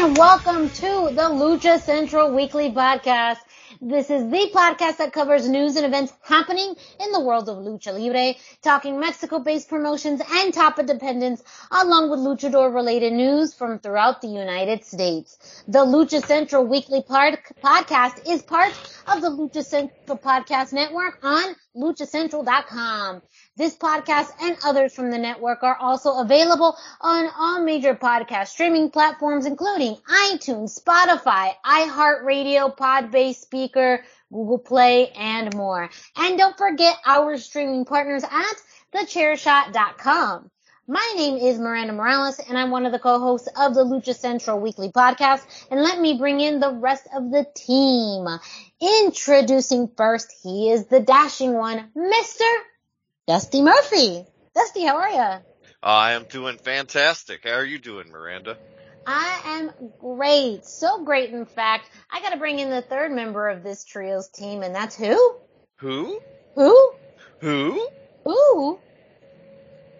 And welcome to the Lucha Central Weekly Podcast. This is the podcast that covers news and events happening in the world of Lucha Libre, talking Mexico-based promotions and top independents, along with luchador related news from throughout the United States. The Lucha Central Weekly Podcast is part of the Lucha Central Podcast Network on luchacentral.com. This podcast and others from the network are also available on all major podcast streaming platforms, including iTunes, Spotify, iHeartRadio, Podbase Speaker, Google Play, and more. And don't forget our streaming partners at thechairshot.com. My name is Miranda Morales and I'm one of the co-hosts of the Lucha Central Weekly Podcast. And let me bring in the rest of the team. Introducing first, he is the dashing one, Mr. Dusty Murphy. Dusty, how are you? I am doing fantastic. How are you doing, Miranda? I am great. So great, in fact. I gotta bring in the third member of this trio's team, and that's who? Who? Who? Who? Who?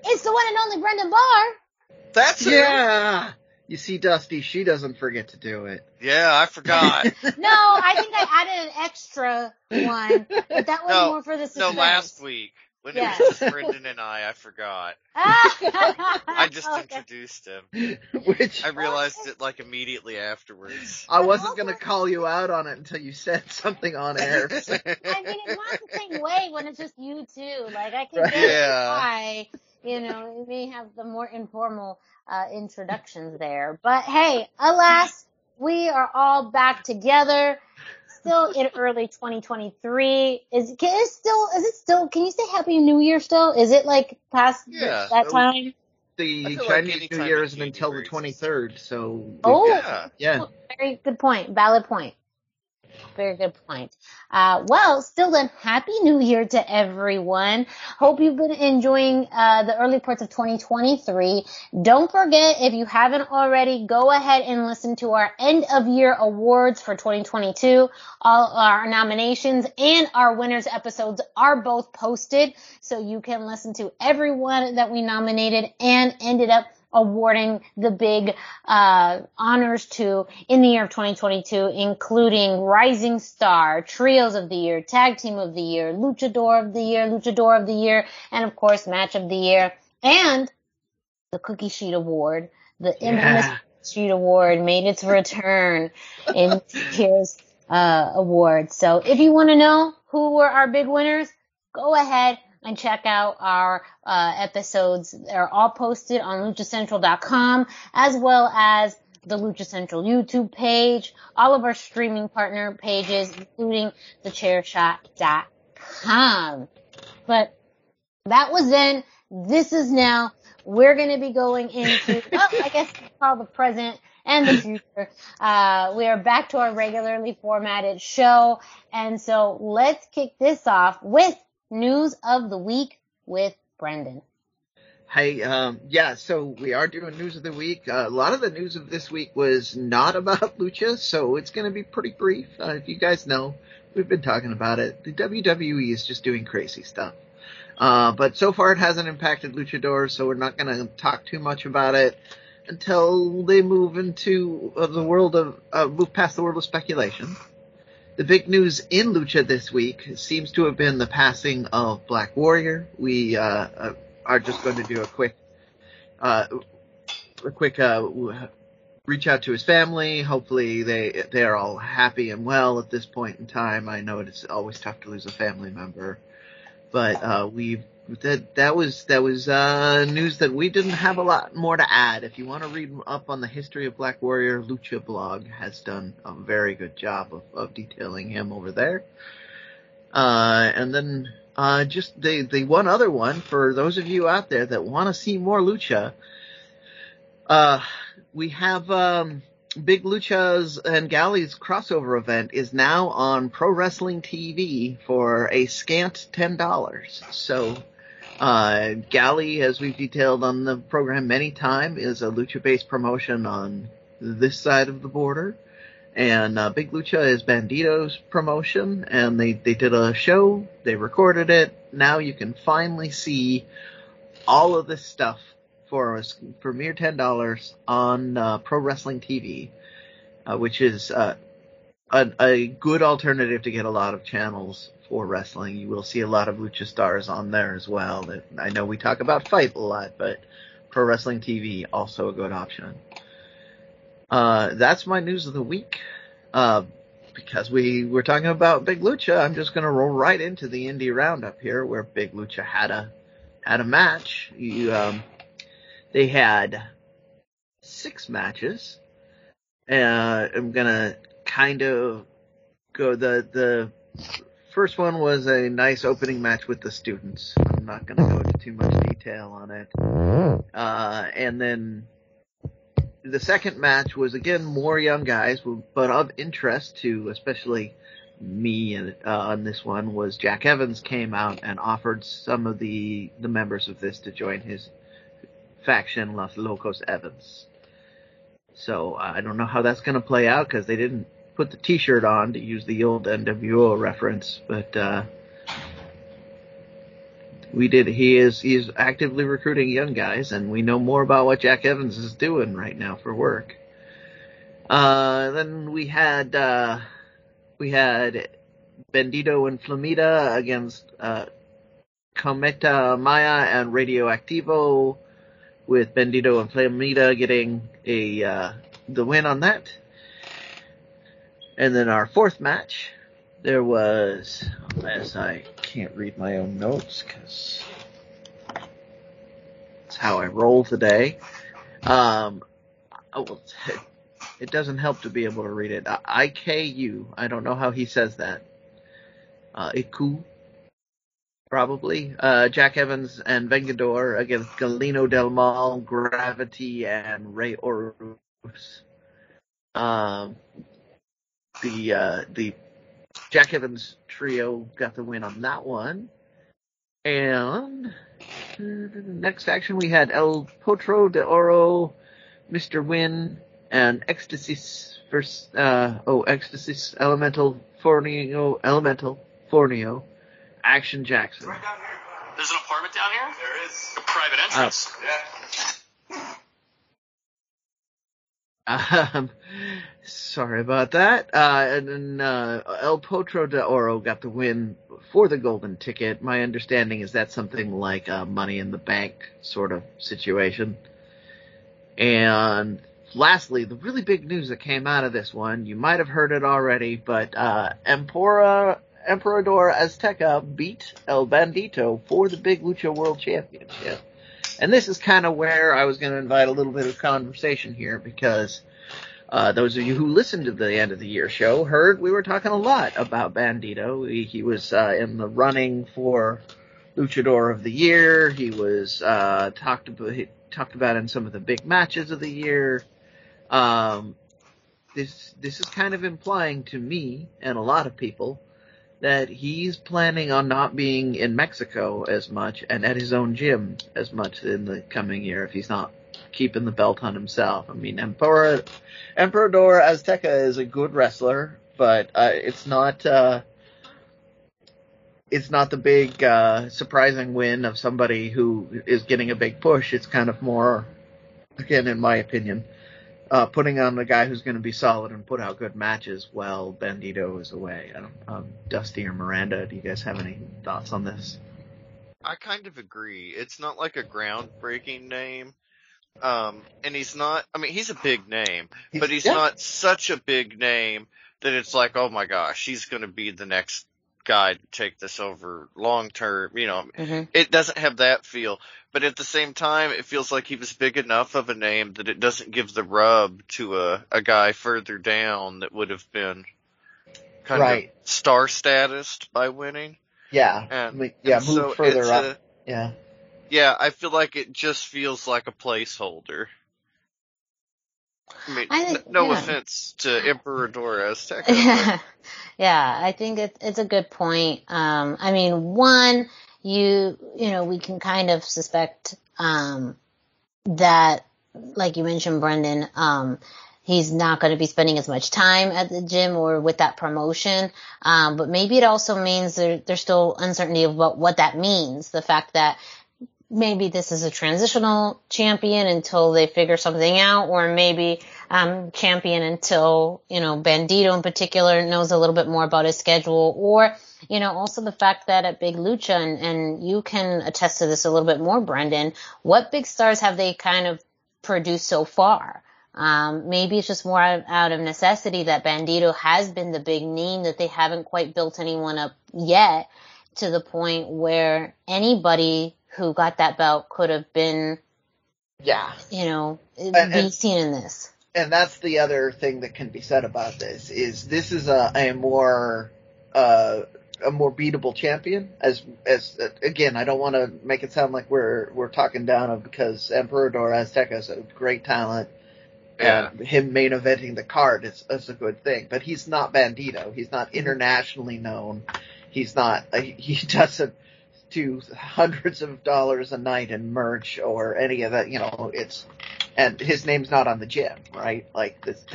It's the one and only Brendan Barr. That's who. Yeah. You see, Dusty, she doesn't forget to do it. Yeah, I forgot. no, I think I added an extra one, but that was no, more for the success. No, last week. When Yes. it was just Brendan and I, I forgot. I I just introduced him. Which I realized it like immediately afterwards. I wasn't gonna call you out on it until you said something on air. I mean, it's not the same way when it's just you two. Like, I can Right. get Yeah. why, you know, we may have the more informal uh, introductions there. But hey, alas, we are all back together. Still in early 2023. Is can it still? Is it still? Can you say Happy New Year still? Is it like past Yeah. that time? The I feel like Chinese anytime New Year in isn't until the 23rd, so Oh. Yeah. yeah. Very good point. Valid point. Very good point. Uh, well, still then, happy new year to everyone. Hope you've been enjoying, uh, the early parts of 2023. Don't forget, if you haven't already, go ahead and listen to our end of year awards for 2022. All our nominations and our winners episodes are both posted, so you can listen to everyone that we nominated and ended up awarding the big uh, honors to in the year of 2022, including Rising Star, Trios of the Year, Tag Team of the Year, Luchador of the Year, Luchador of the Year, and of course Match of the Year, and the Cookie Sheet Award, the infamous Yeah. Sheet Award made its return in this year's uh, award. So if you want to know who were our big winners, go ahead and check out our uh, episodes. They're all posted on luchacentral.com as well as the Lucha Central YouTube page, all of our streaming partner pages, including thechairshot.com. But that was then. This is now. We're going to be going into, well, I guess called the present and the future. Uh, we are back to our regularly formatted show. And so let's kick this off with news of the week with Brendan. Hey, um, yeah, so we are doing news of the week. Uh, a lot of the news of this week was not about Lucha, so it's going to be pretty brief. Uh, if you guys know, we've been talking about it. The WWE is just doing crazy stuff. Uh, but so far it hasn't impacted luchadors, so we're not going to talk too much about it until they move into uh, the world of, uh, move past the world of speculation. The big news in Lucha this week seems to have been the passing of Black Warrior. We, uh, uh are just going to do a quick, uh, a quick, uh, reach out to his family. Hopefully they, they are all happy and well at this point in time. I know it's always tough to lose a family member, but, uh, we've that that was that was uh, news that we didn't have a lot more to add. If you want to read up on the history of Black Warrior, Lucha blog has done a very good job of, of detailing him over there. Uh, and then uh, just the the one other one for those of you out there that want to see more Lucha. Uh, we have um, Big Lucha's and Galli's crossover event is now on Pro Wrestling TV for a scant ten dollars. So uh, Galli, as we've detailed on the program many times, is a lucha-based promotion on this side of the border. And uh, Big Lucha is Bandito's promotion, and they, they did a show, they recorded it. Now you can finally see all of this stuff for a, for mere ten dollars on uh, Pro Wrestling TV, uh, which is uh, a, a good alternative to get a lot of channels for wrestling. You will see a lot of lucha stars on there as well. I know we talk about FITE a lot, but Pro Wrestling TV also a good option. Uh, that's my news of the week. Uh, because we were talking about Big Lucha, I'm just going to roll right into the indie roundup here, where Big Lucha had a had a match. You, um, they had six matches. Uh, I'm gonna kind of go the the first one was a nice opening match with the students. I'm not going to go into too much detail on it. Uh, and then the second match was again more young guys, but of interest to especially me and uh, on this one was Jack Evans came out and offered some of the the members of this to join his faction, Los Locos Evans. So uh, I don't know how that's going to play out because they didn't put the T-shirt on to use the old NWO reference, but uh, we did. He is he is actively recruiting young guys, and we know more about what Jack Evans is doing right now for work. Uh, then we had uh, we had Bendito and Flamita against uh, Cometa Maya and Radioactivo, with Bendito and Flamita getting a uh, the win on that. And then our fourth match, there was, as I can't read my own notes because it's how I roll today. Um, oh, it doesn't help to be able to read it. I K U. I don't know how he says that. Uh, Iku. Probably. Uh, Jack Evans and Vengador against Galeno Del Mal, Gravity, and Rey Horus. Um, the uh, the Jack Evans trio got the win on that one. And next action we had El Potro de Oro, Mr. Win, and Ecstasy first uh oh Ecstasy Elemental Fornio Elemental Fornio, Action Jackson. Right down here. There's an apartment down here. There is a private entrance. Uh, yeah. Um, sorry about that. Uh, and then uh, El Potro de Oro got the win for the golden ticket. My understanding is that's something like a Money in the Bank sort of situation. And lastly, the really big news that came out of this one, you might have heard it already, but uh, Empora, Emperador Azteca beat El Bandito for the Big Lucha World Championship. And this is kind of where I was going to invite a little bit of conversation here because uh, those of you who listened to the end of the year show heard we were talking a lot about Bandito. He, he was uh, in the running for Luchador of the Year. He was uh, talked about he talked about in some of the big matches of the year. Um, this this is kind of implying to me and a lot of people that he's planning on not being in Mexico as much and at his own gym as much in the coming year if he's not keeping the belt on himself. I mean, Emperor, Emperador Azteca is a good wrestler, but uh, it's not uh, it's not the big uh, surprising win of somebody who is getting a big push. It's kind of more, again, in my opinion, uh, putting on a guy who's going to be solid and put out good matches while Bandito is away. I don't, um, Dusty or Miranda, do you guys have any thoughts on this? I kind of agree. It's not like a groundbreaking name. Um, and he's not, I mean, he's a big name, he's, but he's yeah. not such a big name that it's like, oh my gosh, he's going to be the next guy to take this over long term. You know, Mhm. it doesn't have that feel. But at the same time, it feels like he was big enough of a name that it doesn't give the rub to a, a guy further down that would have been kind Right. of star status by winning. Yeah. And, yeah, and move so further up. a- yeah. yeah, I feel like it just feels like a placeholder. I mean, I think- no yeah. offense to Emperador Azteca. yeah, yeah. I think it's it's a good point. Um, I mean, one, you you know, we can kind of suspect um, that, like you mentioned, Brendan, um, he's not going to be spending as much time at the gym or with that promotion. Um, but maybe it also means there, there's still uncertainty about what that means. The fact that maybe this is a transitional champion until they figure something out, or maybe um, champion until you know Bandito in particular knows a little bit more about his schedule, or you know also the fact that at Big Lucha, and, and you can attest to this a little bit more, Brendan. What big stars have they kind of produced so far? Um, maybe it's just more out, out of necessity that Bandito has been the big name that they haven't quite built anyone up yet to the point where anybody who got that belt could have been, Yeah. you know, And- be and- seen in this. and that's the other thing that can be said about this is this is a, a more uh, a more beatable champion as as again I don't want to make it sound like we're we're talking down of because Emperador Azteca is a great talent Yeah. and him main eventing the card is, is a good thing but he's not Bandito he's not internationally known he's not uh, he doesn't do hundreds of dollars a night in merch or any of that you know it's and his name's not on the gym, right? Like this.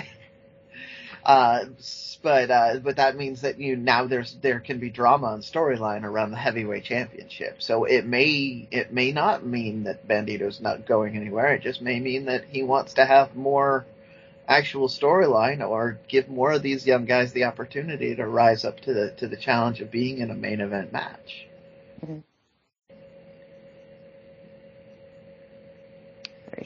Uh, but uh, but that means that you now there's there can be drama and storyline around the heavyweight championship. So it may it may not mean that Bandito's not going anywhere. It just may mean that he wants to have more actual storyline or give more of these young guys the opportunity to rise up to the to the challenge of being in a main event match. Very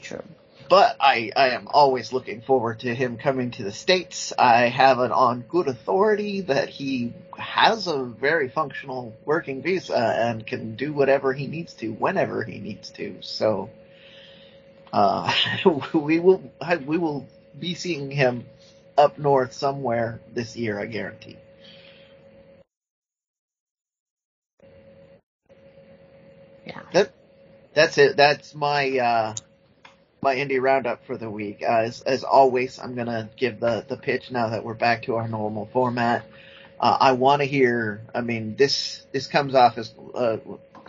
true. But I, I am always looking forward to him coming to the States. I have it on good authority that he has a very functional working visa and can do whatever he needs to whenever he needs to. So, uh, we will, we will be seeing him up north somewhere this year, I guarantee. Yeah. That, that's it. That's my, uh, my indie roundup for the week. Uh, as, as always, I'm gonna give the, the pitch now that we're back to our normal format. Uh, I want to hear. I mean, this this comes off as uh,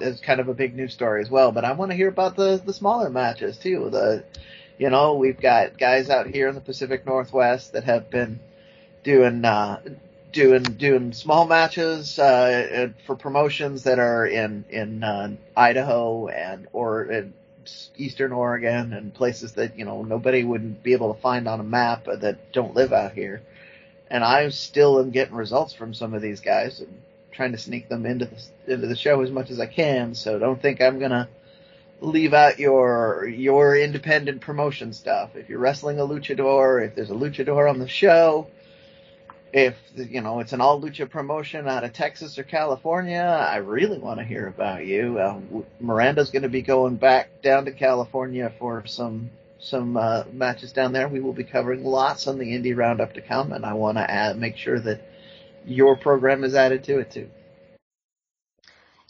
as kind of a big news story as well, but I want to hear about the the smaller matches too. The you know we've got guys out here in the Pacific Northwest that have been doing uh, doing doing small matches uh, for promotions that are in in uh, Idaho and or in Eastern Oregon and places that you know nobody would be able to find on a map that don't live out here. And I still am getting results from some of these guys and trying to sneak them into the into the show as much as I can. So don't think I'm gonna leave out your your independent promotion stuff. If you're wrestling a luchador, if there's a luchador on the show, if you know it's an all lucha promotion out of Texas or California, I really want to hear about you. Um, Miranda's going to be going back down to California for some some uh, matches down there. We will be covering lots on the indie roundup to come, and I want to make sure that your program is added to it too.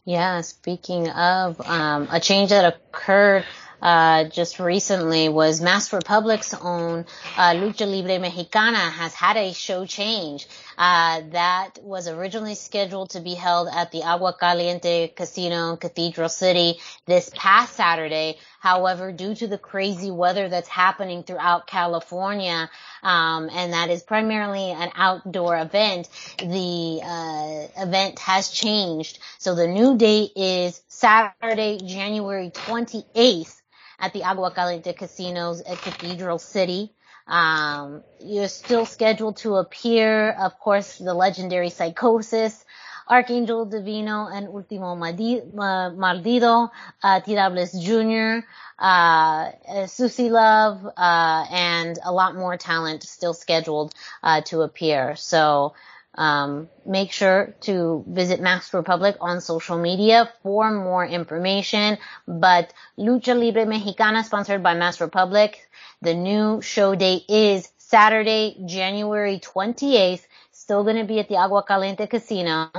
Yeah, speaking of um, a change that occurred uh, just recently was Masked Republic's own uh, Lucha Libre Mexicana has had a show change. Uh, that was originally scheduled to be held at the Agua Caliente Casino in Cathedral City this past Saturday. However, due to the crazy weather that's happening throughout California, um, and that is primarily an outdoor event, the uh, event has changed. So the new date is Saturday, January 28th at the Agua Caliente Casinos at Cathedral City. Um, you're still scheduled to appear, of course, the legendary Psychosis, Archangel Divino, and Ultimo Maldi- uh, uh, Tirables Jr., uh, Susie Love, uh, and a lot more talent still scheduled, uh, to appear. So, um, make sure to visit Masked Republic on social media for more information. But Lucha Libre Mexicana, sponsored by Masked Republic, the new show date is Saturday, January 28th. Still going to be at the Agua Caliente Casino.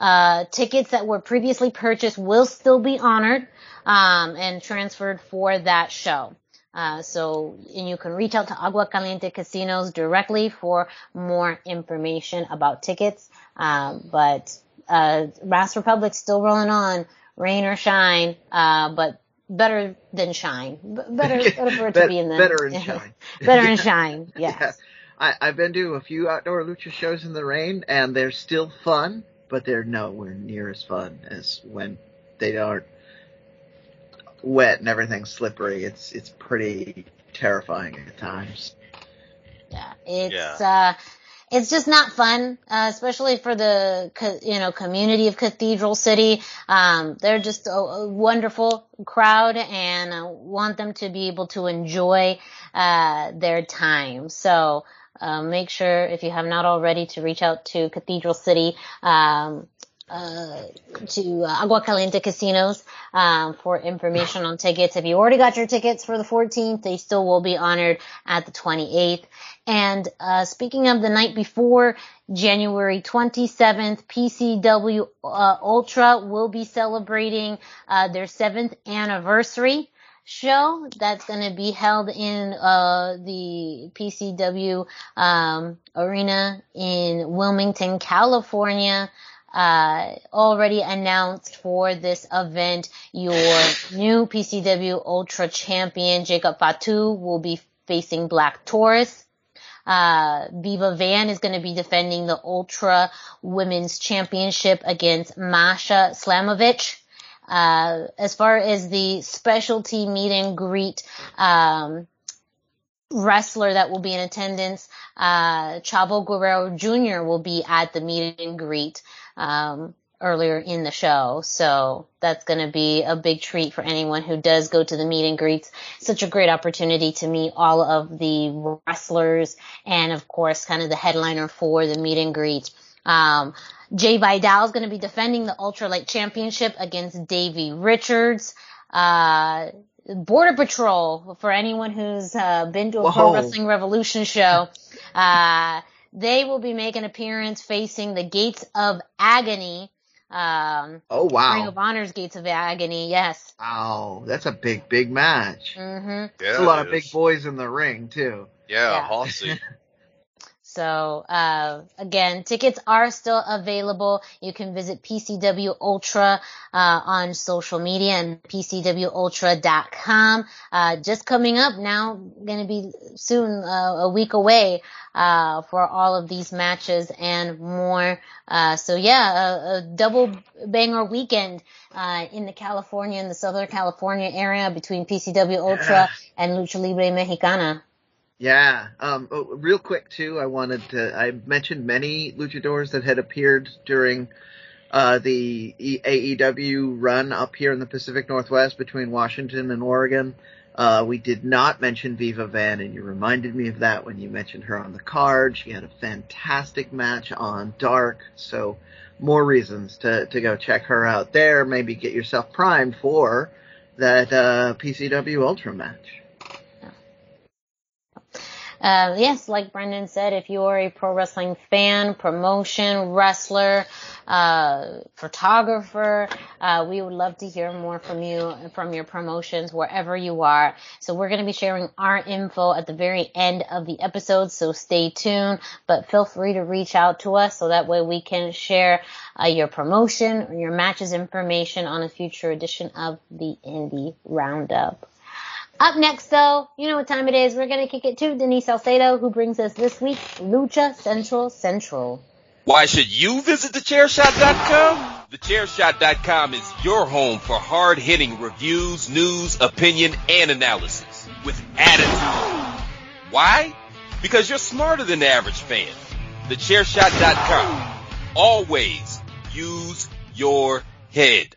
Uh, tickets that were previously purchased will still be honored um, and transferred for that show. Uh, so, and you can reach out to Agua Caliente Casinos directly for more information about tickets. Um, but, uh, Masked Republic still rolling on, rain or shine, uh, but better than shine. B- better, better for it to be in the, better and shine. better and shine, yes. Yeah. I, I've been to a few outdoor lucha shows in the rain, and they're still fun, but they're nowhere near as fun as when they aren't wet and everything's slippery. It's it's pretty terrifying at times. Yeah, it's uh, it's just not fun, uh, especially for the co- you know community of Cathedral City. Um, they're just a, a wonderful crowd, and I want them to be able to enjoy uh, their time. So. Uh, make sure if you have not already to reach out to Cathedral City um, uh, to uh, Agua Caliente Casinos um, for information on tickets. If you already got your tickets for the 14th, they still will be honored at the 28th. And uh, speaking of the night before, January 27th, PCW uh, Ultra will be celebrating uh, their seventh anniversary show that's going to be held in uh, the PCW um, arena in Wilmington, California. Uh, already announced for this event, your new PCW Ultra Champion Jacob Fatu will be facing Black Taurus. Uh, Viva Van is going to be defending the Ultra Women's Championship against Masha Slamovich. Uh, as far as the specialty meet and greet, um, wrestler that will be in attendance, uh, Chavo Guerrero Jr. will be at the meet and greet, um, earlier in the show. So that's going to be a big treat for anyone who does go to the meet and greets. Such a great opportunity to meet all of the wrestlers and of course kind of the headliner for the meet and greet. Um, Jay Vidal is going to be defending the ultralight championship against Davey Richards. Uh, Border Patrol, for anyone who's uh, been to a Whoa. Pro Wrestling Revolution show, uh, they will be making an appearance facing the Gates of Agony. Um, oh wow! Ring of Honor's Gates of Agony, yes. Wow, that's a big, big match. Mm-hmm. Yeah, a lot of big boys in the ring too. Yeah, yeah. So uh, again, tickets are still available. You can visit PCW Ultra uh, on social media and PCWUltra.com. Uh, just coming up now, going to be soon uh, a week away uh, for all of these matches and more. Uh, so yeah, a, a, double banger weekend in the California in the Southern California area between PCW Ultra and Lucha Libre Mexicana. Yeah. Um, oh, real quick too, I wanted to. I mentioned many luchadors that had appeared during uh, the AEW run up here in the Pacific Northwest between Washington and Oregon. Uh, we did not mention Viva Van, and you reminded me of that when you mentioned her on the card. She had a fantastic match on Dark, so more reasons to to go check her out there. Maybe get yourself primed for that uh, PCW Ultra match. Uh, yes, like Brendan said, if you're a pro wrestling fan, promotion, wrestler, uh, photographer, uh, we would love to hear more from you and from your promotions wherever you are. So we're going to be sharing our info at the very end of the episode, so stay tuned. But feel free to reach out to us so that way we can share uh, your promotion or your matches information on a future edition of the Indie Roundup. Up next, though, you know what time it is. We're going to kick it to Denise Salcedo, who brings us this week Lucha Central Central. Why should you visit thechairshot.com? Thechairshot.com is your home for hard-hitting reviews, news, opinion, and analysis with attitude. Why? Because you're smarter than the average fan. Thechairshot.com. Always use your head.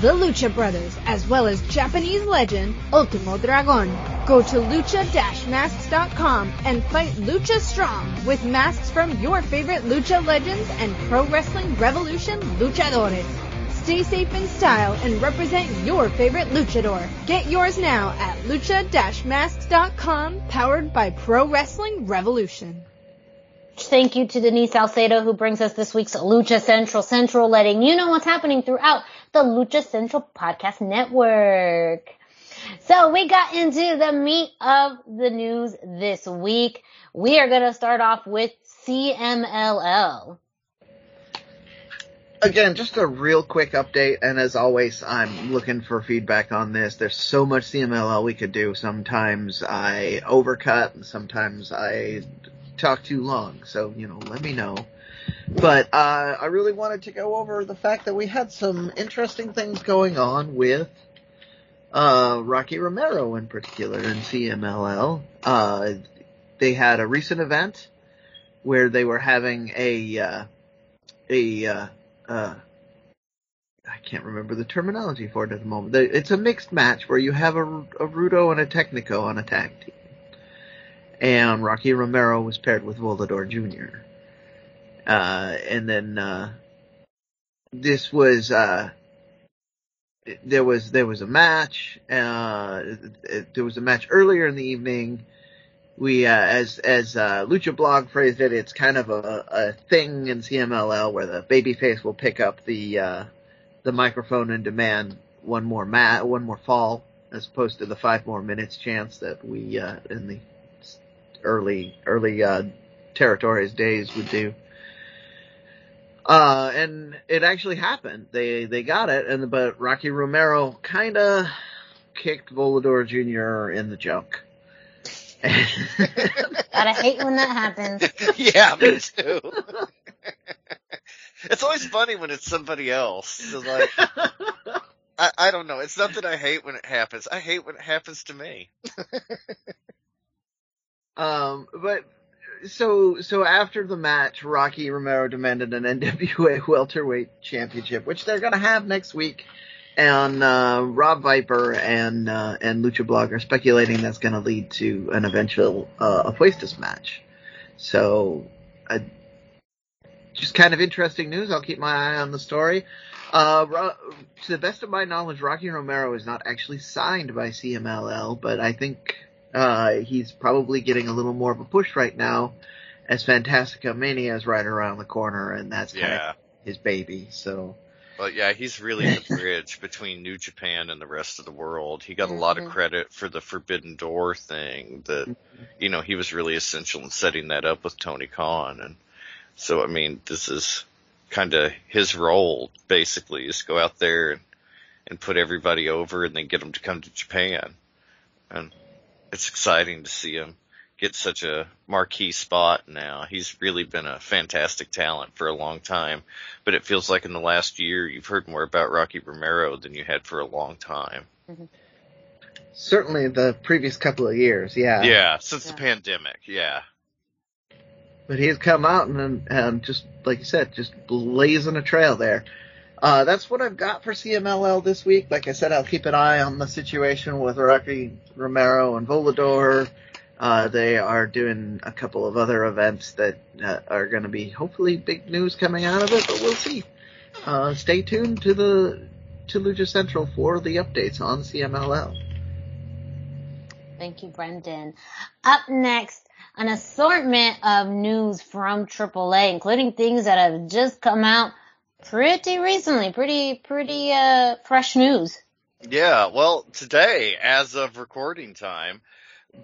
the Lucha Brothers, as well as Japanese legend Ultimo Dragon. Go to lucha-masks.com and fight Lucha Strong with masks from your favorite Lucha legends and Pro Wrestling Revolution luchadores. Stay safe in style and represent your favorite luchador. Get yours now at lucha-masks.com, powered by Pro Wrestling Revolution. Thank you to Denise Salcedo who brings us this week's Lucha Central Central, letting you know what's happening throughout the Lucha Central Podcast Network. So we got into the meat of the news this week. We are going to start off with CMLL. Again, just a real quick update, and as always, I'm looking for feedback on this. There's so much CMLL we could do. Sometimes I overcut, and sometimes I talk too long. So, you know, let me know. But uh, I really wanted to go over the fact that we had some interesting things going on with uh, Rocky Romero in particular in CMLL. Uh, they had a recent event where they were having a uh, a uh, uh, I can't remember the terminology for it at the moment. It's a mixed match where you have a, a Rudo and a Tecnico on a tag team and Rocky Romero was paired with Volador Jr. Uh, and then uh, this was uh, there was there was a match. Uh, there was a match earlier in the evening. We, uh, as as uh, Lucha Blog phrased it, it's kind of a, a thing in CMLL where the babyface will pick up the the microphone and demand one more mat, one more fall, as opposed to the five more minutes chance that we in the early early territories days would do. Uh, and it actually happened. They they got it, and but Rocky Romero kind of kicked Volador Jr. in the junk. Gotta hate when that happens. yeah, me too. it's always funny when it's somebody else. It's like, I, I don't know. It's not that I hate when it happens. I hate when it happens to me. Um, but so so after the match, Rocky Romero demanded an NWA welterweight championship, which they're gonna have next week. And uh, Rob Viper and uh, and Lucha Blog are speculating that's going to lead to an eventual uh, Apuestas match. So, just kind of interesting news. I'll keep my eye on the story. Uh, to the best of my knowledge, Rocky Romero is not actually signed by CMLL, but I think uh, he's probably getting a little more of a push right now, as Fantastica Mania is right around the corner, and that's kind Yeah. of his baby. So But yeah, he's really the bridge between New Japan and the rest of the world. He got a lot of Mhm. credit for the Forbidden Door thing that, you know, he was really essential in setting that up with Tony Khan. And so, I mean, this is kind of his role, basically, is go out there and, and put everybody over and then get them to come to Japan. And it's exciting to see him get such a marquee spot now. He's really been a fantastic talent for a long time but it feels like in the last year you've heard more about Rocky Romero than you had for a long time. certainly the previous couple of years, yeah. yeah, since the pandemic, yeah. But he's come out and, and just like you said, just blazing a trail there. Uh, that's what I've got for CMLL this week. Like I said, I'll keep an eye on the situation with Rocky Romero and Volador. Uh, they are doing a couple of other events that uh, are going to be hopefully big news coming out of it, but we'll see. Uh, stay tuned to the to Lucha Central for the updates on CMLL. Thank you, Brendan. Up next, an assortment of news from AAA, including things that have just come out pretty recently, pretty, pretty, uh, fresh news. Yeah, well, today, as of recording time,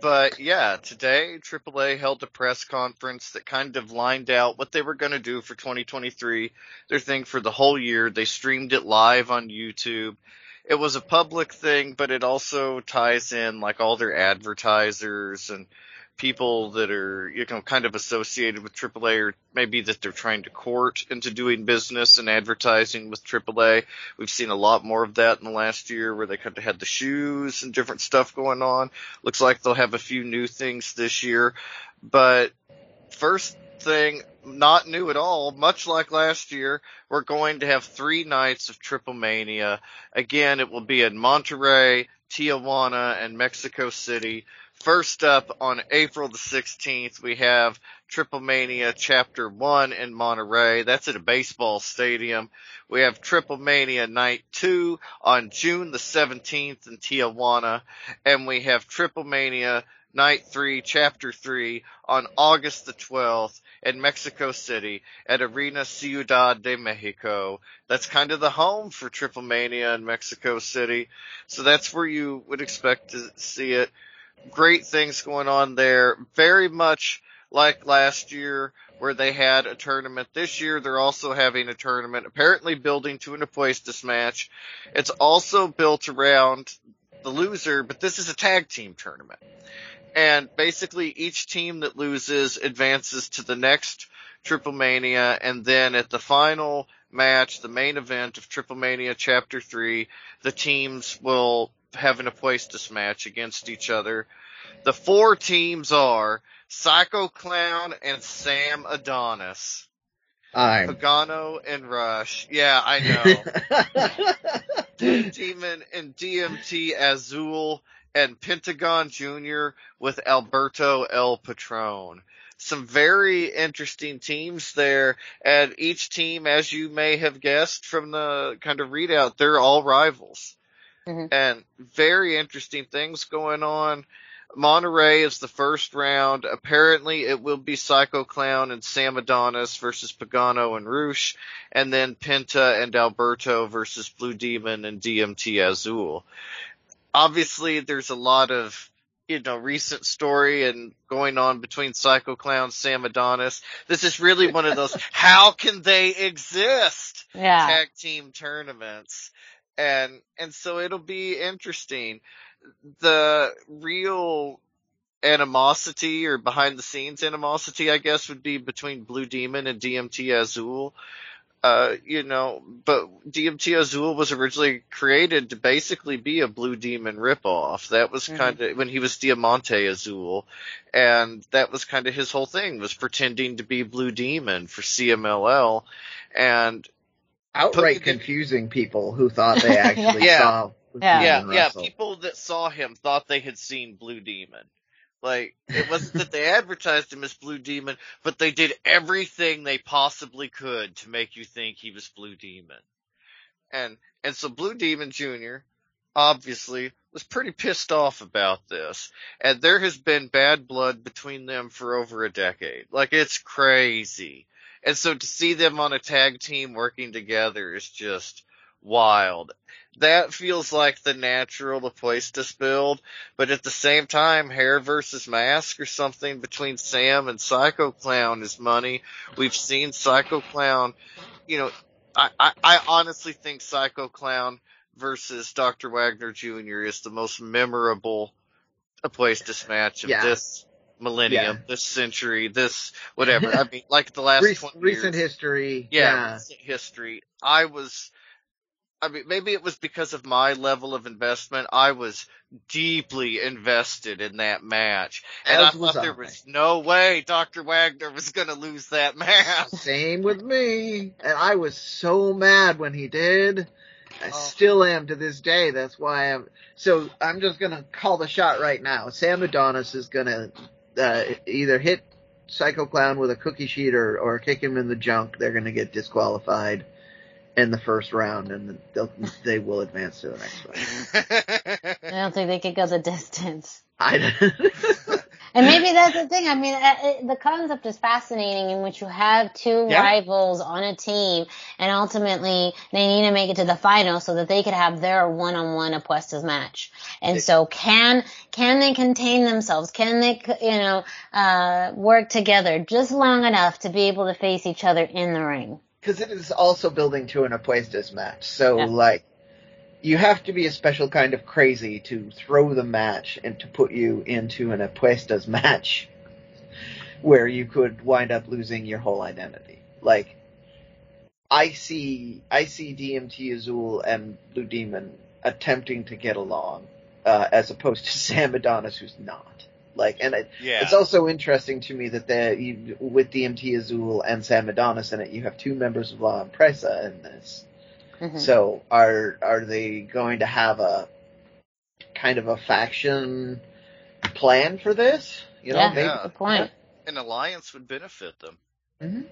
but yeah, today AAA held a press conference that kind of lined out what they were going to do for 2023, their thing for the whole year. They streamed it live on YouTube. It was a public thing, but it also ties in like all their advertisers and people that are, you know, kind of associated with AAA or maybe that they're trying to court into doing business and advertising with AAA. We've seen a lot more of that in the last year where they kind of had the shoes and different stuff going on. Looks like they'll have a few new things this year. But first thing, not new at all, much like last year, we're going to have three nights of Triple Mania. Again, it will be in Monterrey, Tijuana, and Mexico City. First up on April the 16th, we have Triple Mania Chapter 1 in Monterrey. That's at a baseball stadium. We have Triple Mania Night 2 on June the 17th in Tijuana. And we have Triple Mania Night 3, Chapter 3 on August the 12th in Mexico City at Arena Ciudad de Mexico. That's kind of the home for Triple Mania in Mexico City. So that's where you would expect to see it great things going on there. Very much like last year where they had a tournament. This year they're also having a tournament, apparently building to an Apuestas match. It's also built around the loser, but this is a tag team tournament. And basically each team that loses advances to the next Triple Mania and then at the final match, the main event of Triple Mania Chapter 3, the teams will have place Apuestas match against each other. The four teams are Psycho Clown and Sam Adonis, I'm. Pagano and Rush. Yeah, I know. Demon and DMT Azul and Pentagon Jr. with Alberto El Patron. Some very interesting teams there, and each team, as you may have guessed from the kind of readout, they're all rivals. Mhm. And very interesting things going on. Monterrey is the first round. Apparently it will be Psycho Clown and Sam Adonis versus Pagano and Rush, and then Penta and Alberto versus Blue Demon and DMT Azul. Obviously there's a lot of, you know, recent story and going on between Psycho Clown, Sam Adonis. This is really one of those, how can they exist? Yeah. tag team tournaments. And, and so it'll be interesting. The real animosity or behind the scenes animosity, I guess, would be between Blue Demon and DMT Azul. Uh, you know, but DMT Azul was originally created to basically be a Blue Demon ripoff. That was Mhm. kind of when he was Diamante Azul, and that was kind of his whole thing was pretending to be Blue Demon for CMLL, and outright Put- confusing people who thought they actually Yeah. saw Yeah. yeah, Demon yeah, wrestle. people that saw him thought they had seen Blue Demon, Like, it wasn't that they advertised him as Blue Demon, but they did everything they possibly could to make you think he was Blue Demon. And, and so Blue Demon Jr. obviously was pretty pissed off about this. And there has been bad blood between them for over a decade. Like, it's crazy. And so to see them on a tag team working together is just wild. That feels like the natural the place to build, but at the same time, hair versus mask or something between Sam and Psycho Clown is money. We've seen Psycho Clown, you know, I, I, I honestly think Psycho Clown versus Dr. Wagner Jr. is the most memorable place to match of Yeah. this millennium, Yeah. this century, this whatever. I mean, like the last Recent, 20 recent years. history. Yeah, recent history. I was, I mean, maybe it was because of my level of investment. I was deeply invested in that match. And As I thought there I. was no way Dr. Wagner was gonna lose that match. Same with me. And I was so mad when he did. I Oh. still am to this day. That's why I'm. So I'm just gonna call the shot right now. Sam Adonis is gonna uh, either hit Psycho Clown with a cookie sheet or, or kick him in the junk. They're gonna get disqualified in the first round, and they'll, they will advance to the next round. I don't think they could go the distance. I, And maybe that's the thing. I mean, uh, it, the concept is fascinating in which you have two Yeah. rivals on a team and ultimately they need to make it to the final so that they could have their one-on-one apuestas match. And so can, can they contain themselves? Can they, you know, uh, work together just long enough to be able to face each other in the ring? because it is also building to an Apuestas match. So Yeah. like, you have to be a special kind of crazy to throw the match and to put you into an Apuestas match where you could wind up losing your whole identity. Like, I see, I see DMT Azul and Blue Demon attempting to get along, uh, as opposed to Sam Adonis who's not. Like, and it, yeah. it's also interesting to me that the you, with DMT Azul and Sam Adonis in it, you have two members of La Empresa in this. Mhm. So are are they going to have a kind of a faction plan for this? You know, yeah, maybe. good point. An alliance would benefit them. Mhm.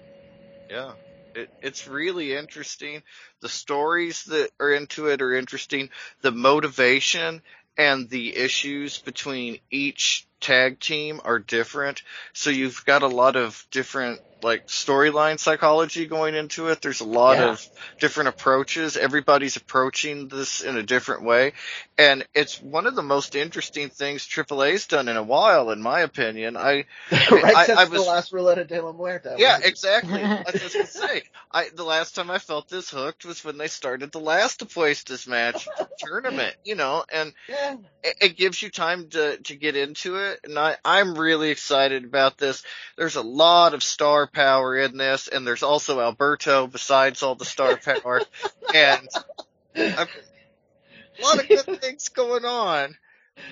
Yeah. It, it's really interesting. The stories that are into it are interesting. The motivation and the issues between each tag team are different. So you've got a lot of different like storyline psychology going into it. There's a lot Yeah. of different approaches. Everybody's approaching this in a different way. And it's one of the most interesting things AAA's done in a while, in my opinion. I, mean, right I- since I the was- last Ruleta de la Muerte. yeah, exactly. I was just gonna say, I the last time I felt this hooked was when they started the last Apuestas match tournament, you know, and yeah. it, it gives you time to to get into it. And I I'm really excited about this. There's a lot of star power in this, and there's also Alberto besides all the star power, and I'm, a lot of good things going on.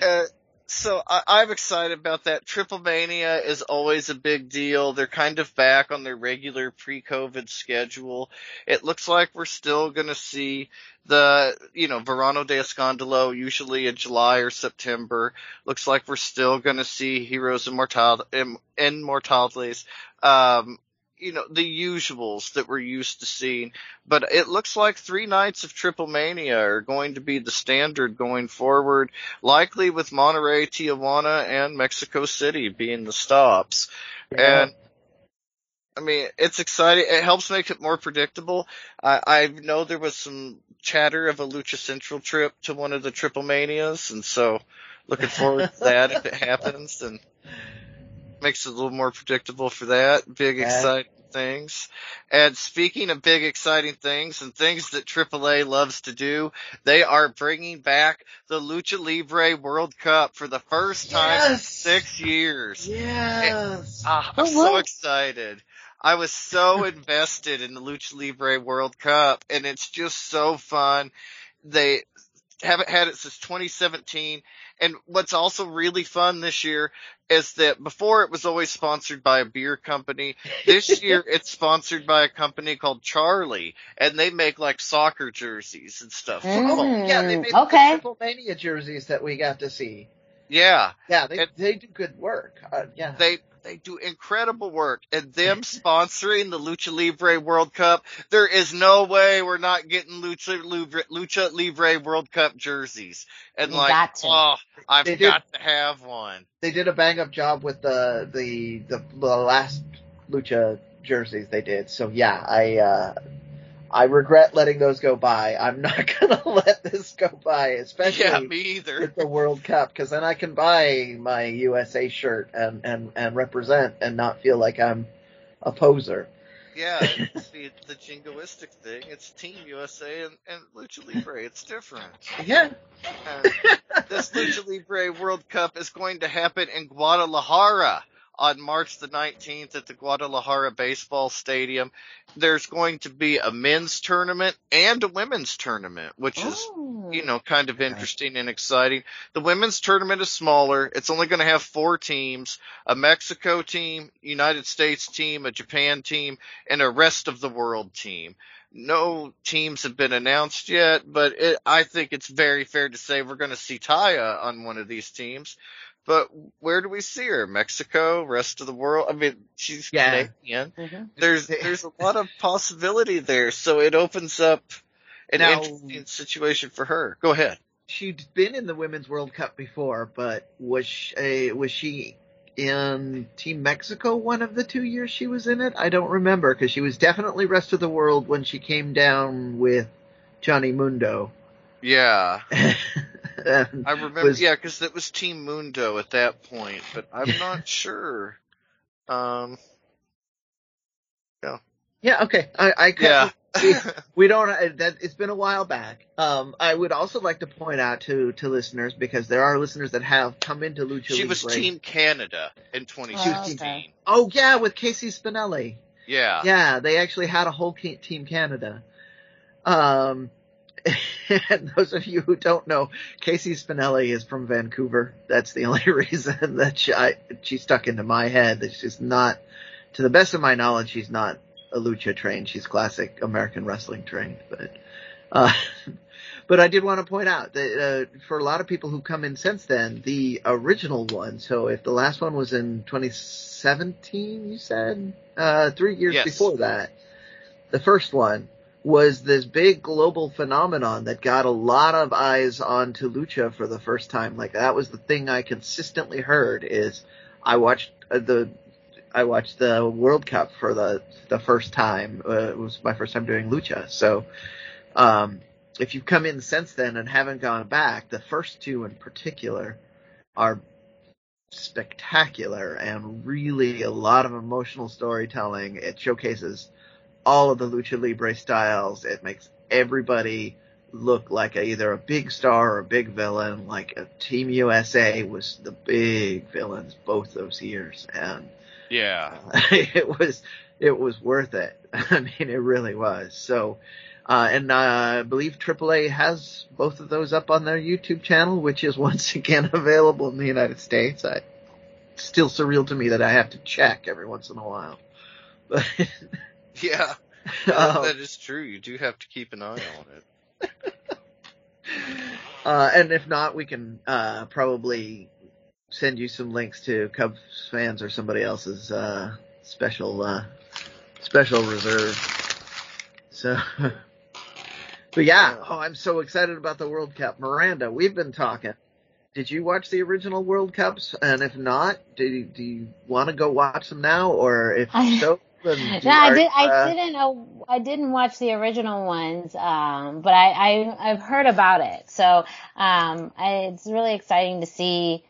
Uh, so I, I'm excited about that. Triple Mania is always a big deal. They're kind of back on their regular pre-COVID schedule. It looks like we're still going to see the, you know, Verano de Escandalo usually in July or September. Looks like we're still going to see Heroes Immortal, Im, Immortales, um, you know, the usuals that we're used to seeing. But it looks like three nights of Triple Mania are going to be the standard going forward, likely with Monterrey, Tijuana, and Mexico City being the stops. And I mean, it's exciting. It helps make it more predictable. I, I know there was some chatter of a Lucha Central trip to one of the Triple Manias, and so looking forward to that if it happens, and makes it a little more predictable for that. Big Yeah. exciting things. And speaking of big exciting things and things that AAA loves to do, they are bringing back the Lucha Libre World Cup for the first time in six years. Yes. Ah, I'm Woo so excited. I was so invested in the Lucha Libre World Cup and it's just so fun. They haven't had it since 2017. And what's also really fun this year is that before it was always sponsored by a beer company. This year it's sponsored by a company called Charly and they make like soccer jerseys and stuff. Mm. Oh, yeah, they made okay. the Triple Mania jerseys that we got to see. Yeah, Yeah, they And- they do good work. Uh, yeah. they they do incredible work, and them sponsoring the Lucha Libre World Cup. There is no way we're not getting Lucha Libre, Lucha Libre World Cup jerseys. And We like, oh, I've They did. got to have one. they did a bang up job with the the the, the last lucha jerseys they did. So yeah, I uh I regret letting those go by. I'm not gonna let this go by, especially Yeah, me either. with the World Cup, because then I can buy my USA shirt and and and represent and not feel like I'm a poser. Yeah, it's the, the jingoistic thing. It's Team USA and, and Lucha Libre. It's different. Yeah. And this Lucha Libre World Cup is going to happen in Guadalajara on March the 19th at the Guadalajara Baseball Stadium. There's going to be a men's tournament and a women's tournament, which is Oh. you know, kind of interesting and exciting. The women's tournament is smaller. It's only going to have four teams, a Mexico team, United States team, a Japan team, and a rest of the world team. No teams have been announced yet, but it, I think it's very fair to say we're going to see Taya on one of these teams. But where do we see her? Mexico, rest of the world? I mean, she's Yeah. Canadian Mhm. there's there's a lot of possibility there, so it opens up an Now- interesting situation for her. Go ahead. She'd been in the Women's World Cup before, but was she, was she in Team Mexico one of the two years she was in it? I don't remember because she was definitely rest of the world when she came down with Johnny Mundo. Yeah, I remember. was- yeah, because it was Team Mundo at that point, but I'm not sure. Um, yeah, okay. I, I yeah, we, we don't. uh, That it's been a while back. Um, I would also like to point out to to listeners because there are listeners that have come into Lucha she was Libre. Team Canada in 2016. okay. Oh yeah, with Casey Spinelli. Yeah, Yeah, they actually had a whole team Canada. Um, and those of you who don't know, Casey Spinelli is from Vancouver. That's the only reason that she, I, she stuck into my head. That she's not, to the best of my knowledge, she's not a lucha trained. She's classic American wrestling trained. But, uh, but I did want to point out that uh, for a lot of people who come in since then, the original one. So if the last one was in 2017, you said uh, three years Yes. before that, the first one was this big global phenomenon that got a lot of eyes onto lucha for the first time. Like that was the thing I consistently heard is I watched uh, the I watched the World Cup for the the first time. Uh, it was my first time doing lucha. So um, if you've come in since then and haven't gone back, the first two in particular are spectacular and really a lot of emotional storytelling. It showcases all of the lucha libre styles. It makes everybody look like a, either a big star or a big villain. Like a Team USA was the big villains both those years, and yeah. it was it was worth it. I mean, it really was. So, uh, and uh, I believe AAA has both of those up on their YouTube channel, which is once again available in the United States. I it's still surreal to me that I have to check every once in a while. But Yeah, um, that is true. You do have to keep an eye on it. uh, and if not, we can uh, probably send you some links to Cubs fans or somebody else's uh, special uh, special reserve. So, but yeah, oh, I'm so excited about the World Cup. Miranda, we've been talking. Did you watch the original World Cups? And if not, do you, do you want to go watch them now, or if I- so, then do, No, I did. I didn't know. I didn't watch the original ones, um, but I, I I've heard about it. So um, I, it's really exciting to see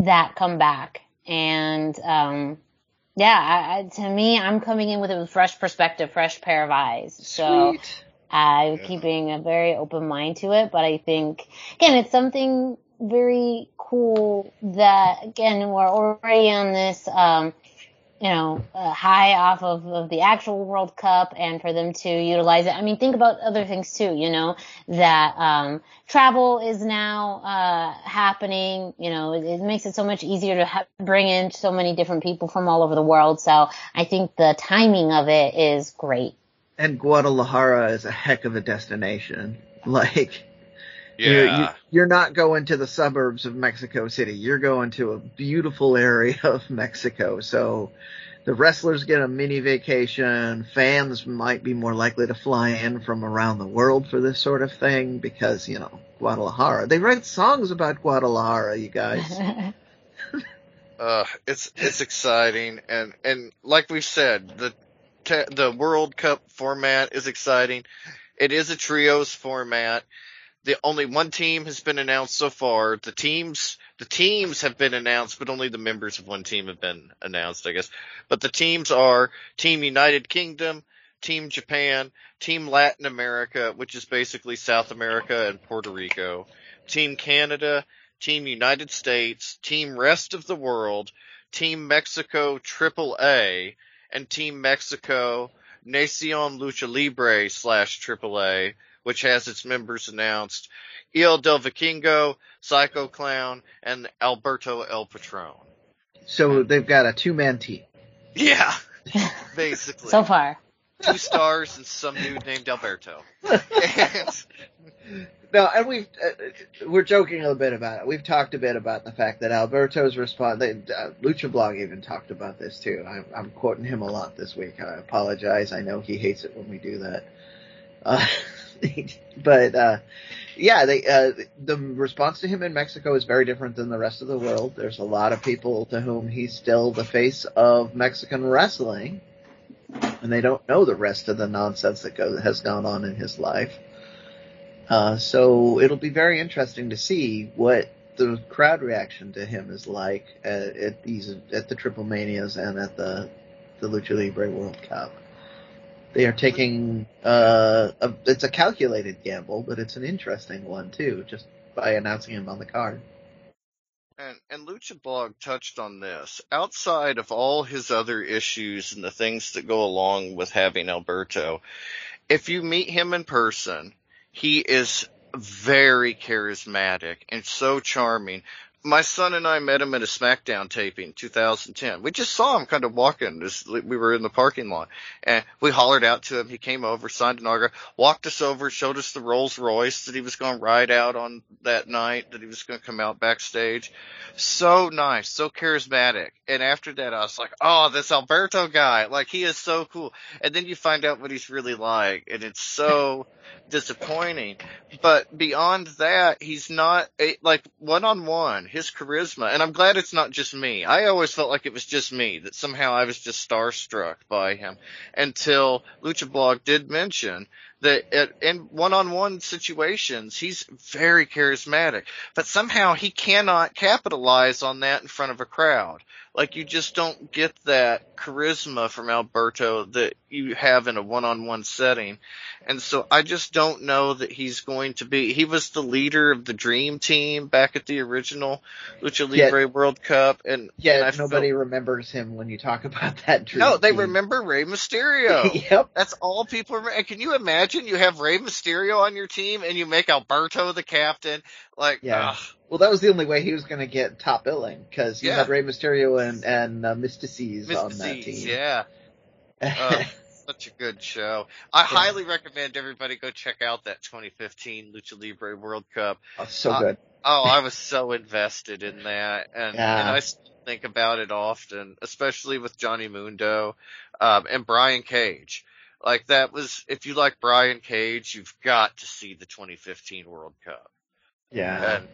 that come back. And um, yeah, I, I, to me, I'm coming in with a fresh perspective, fresh pair of eyes. So Sweet. I'm Yeah. keeping a very open mind to it. But I think again, it's something very cool that again we're already on this. Um, you know, high off of, of the actual World Cup and for them to utilize it. I mean, think about other things too, you know, that, um, travel is now, uh, happening, you know, it, it makes it so much easier to ha- bring in so many different people from all over the world. So I think the timing of it is great. And Guadalajara is a heck of a destination. Like, Yeah. you- you're not going to the suburbs of Mexico City. You're going to a beautiful area of Mexico. So the wrestlers get a mini vacation. Fans might be more likely to fly in from around the world for this sort of thing because, you know, Guadalajara. They write songs about Guadalajara, you guys. Uh, it's it's exciting, and and like we've said, the te- the World Cup format is exciting. It is a trios format. The only one team has been announced so far. The teams the teams have been announced, but only the members of one team have been announced, I guess. But the teams are Team United Kingdom, Team Japan, Team Latin America, which is basically South America and Puerto Rico, Team Canada, Team United States, Team Rest of the World, Team Mexico AAA, and Team Mexico Nacion Lucha Libre slash AAA, which has its members announced, El Del Vikingo, Psycho Clown, and Alberto El Patron. So they've got a two man team. Yeah, basically. so far. Two stars and some dude named Alberto. And- No, and we've uh, we're joking a little bit about it. We've talked a bit about the fact that Alberto's response. Uh, Lucha Blog even talked about this too. I'm, I'm quoting him a lot this week. I apologize. I know he hates it when we do that. Uh, but uh, yeah, they uh, the response to him in Mexico is very different than the rest of the world. There's a lot of people to whom he's still the face of Mexican wrestling, and they don't know the rest of the nonsense that go, has gone on in his life. Uh, so it'll be very interesting to see what the crowd reaction to him is like at, at these at the Triple Manias and at the the Lucha Libre World Cup. They are taking uh, a, it's a calculated gamble, but it's an interesting one too, just by announcing him on the card. And, and Lucha Blog touched on this. Outside of all his other issues and the things that go along with having Alberto, if you meet him in person, he is very charismatic and so charming. My son and I met him at a SmackDown taping, 2010. We just saw him kind of walking as we were in the parking lot, and we hollered out to him. He came over, signed an autograph, walked us over, showed us the Rolls Royce that he was going to ride out on that night, that he was going to come out backstage. So nice, so charismatic. And after that, I was like, oh, this Alberto guy, like he is so cool. And then you find out what he's really like, and it's so disappointing. But beyond that, he's not eh, like one on one. His charisma, and I'm glad it's not just me. I always felt like it was just me that somehow I was just starstruck by him until Lucha Blog did mention that at, in one-on-one situations, he's very charismatic, but somehow he cannot capitalize on that in front of a crowd. Like you just don't get that charisma from Alberto that you have in a one-on-one setting. And so I just don't know that he's going to be, he was the leader of the dream team back at the original Lucha Yeah. Libre World Cup. And, and Yeah, I felt- nobody remembers him when you talk about that. Dream no, they team. remember Rey Mysterio. yep. That's all people remember. And can you imagine you have Rey Mysterio on your team and you make Alberto the captain? Like, Yeah. ugh. Well, that was the only way he was going to get top billing because you Yeah. had Rey Mysterio and and uh, Myzteziz on that team. yeah. Uh, such a good show. I highly recommend everybody go check out that 2015 Lucha Libre World Cup. Oh, so uh, good. Oh, I was so invested in that, and, Yeah. and I think about it often, especially with Johnny Mundo um, and Brian Cage. Like that was, if you like Brian Cage, you've got to see the 2015 World Cup. Yeah. And